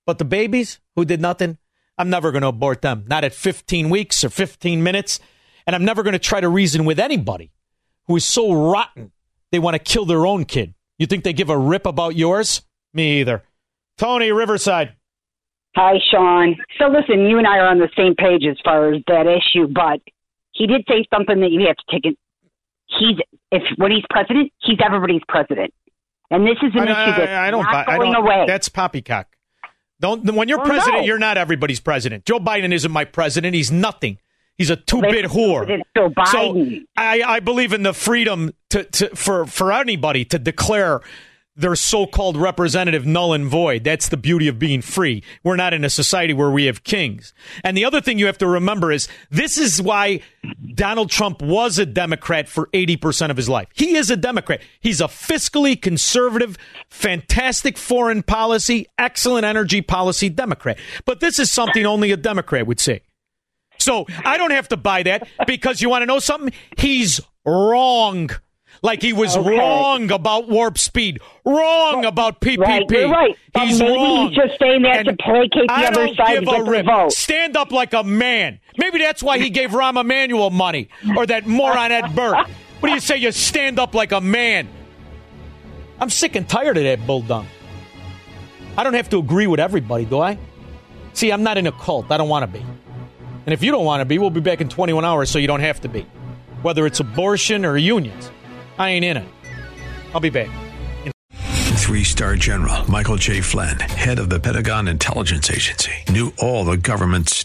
But the babies who did nothing, I'm never going to abort them. Not at 15 weeks or 15 minutes. And I'm never going to try to reason with anybody who is so rotten they want to kill their own kid. You think they give a rip about yours? Me either. Tony, Riverside. Hi, Shaun. So listen, you and I are on the same page as far as that issue, but he did say something that you have to take it. He's if when he's president, he's everybody's president, and this is an I, issue that's I, I don't, not buy- I going don't- away. That's poppycock. Don't when you're Oh, president, no. you're not everybody's president. Joe Biden isn't my president. He's nothing. He's a two-bit whore. Joe So I, I believe in the freedom to, to for for anybody to declare their so-called representative null and void. That's the beauty of being free. We're not in a society where we have kings. And the other thing you have to remember is this is why Donald Trump was a Democrat for 80% of his life. He is a Democrat. He's a fiscally conservative, fantastic foreign policy, excellent energy policy Democrat. But this is something only a Democrat would say. So I don't have to buy that because you want to know something? He's wrong. Like he was Okay. wrong about warp speed, wrong about PPP. Right, you're right. He's maybe wrong. he's just saying that to placate the I other side to a get vote. Stand up like a man. Maybe that's why he gave Rahm Emanuel money or that moron Ed Burke. What do you say? You stand up like a man. I'm sick and tired of that bull dung. I don't have to agree with everybody, do I? See, I'm not in a cult. I don't want to be. And if you don't want to be, we'll be back in 21 hours so you don't have to be. Whether it's abortion or unions, I ain't in it. I'll be back. Three star general Michael J. Flynn, head of the Pentagon Intelligence Agency, knew all the government's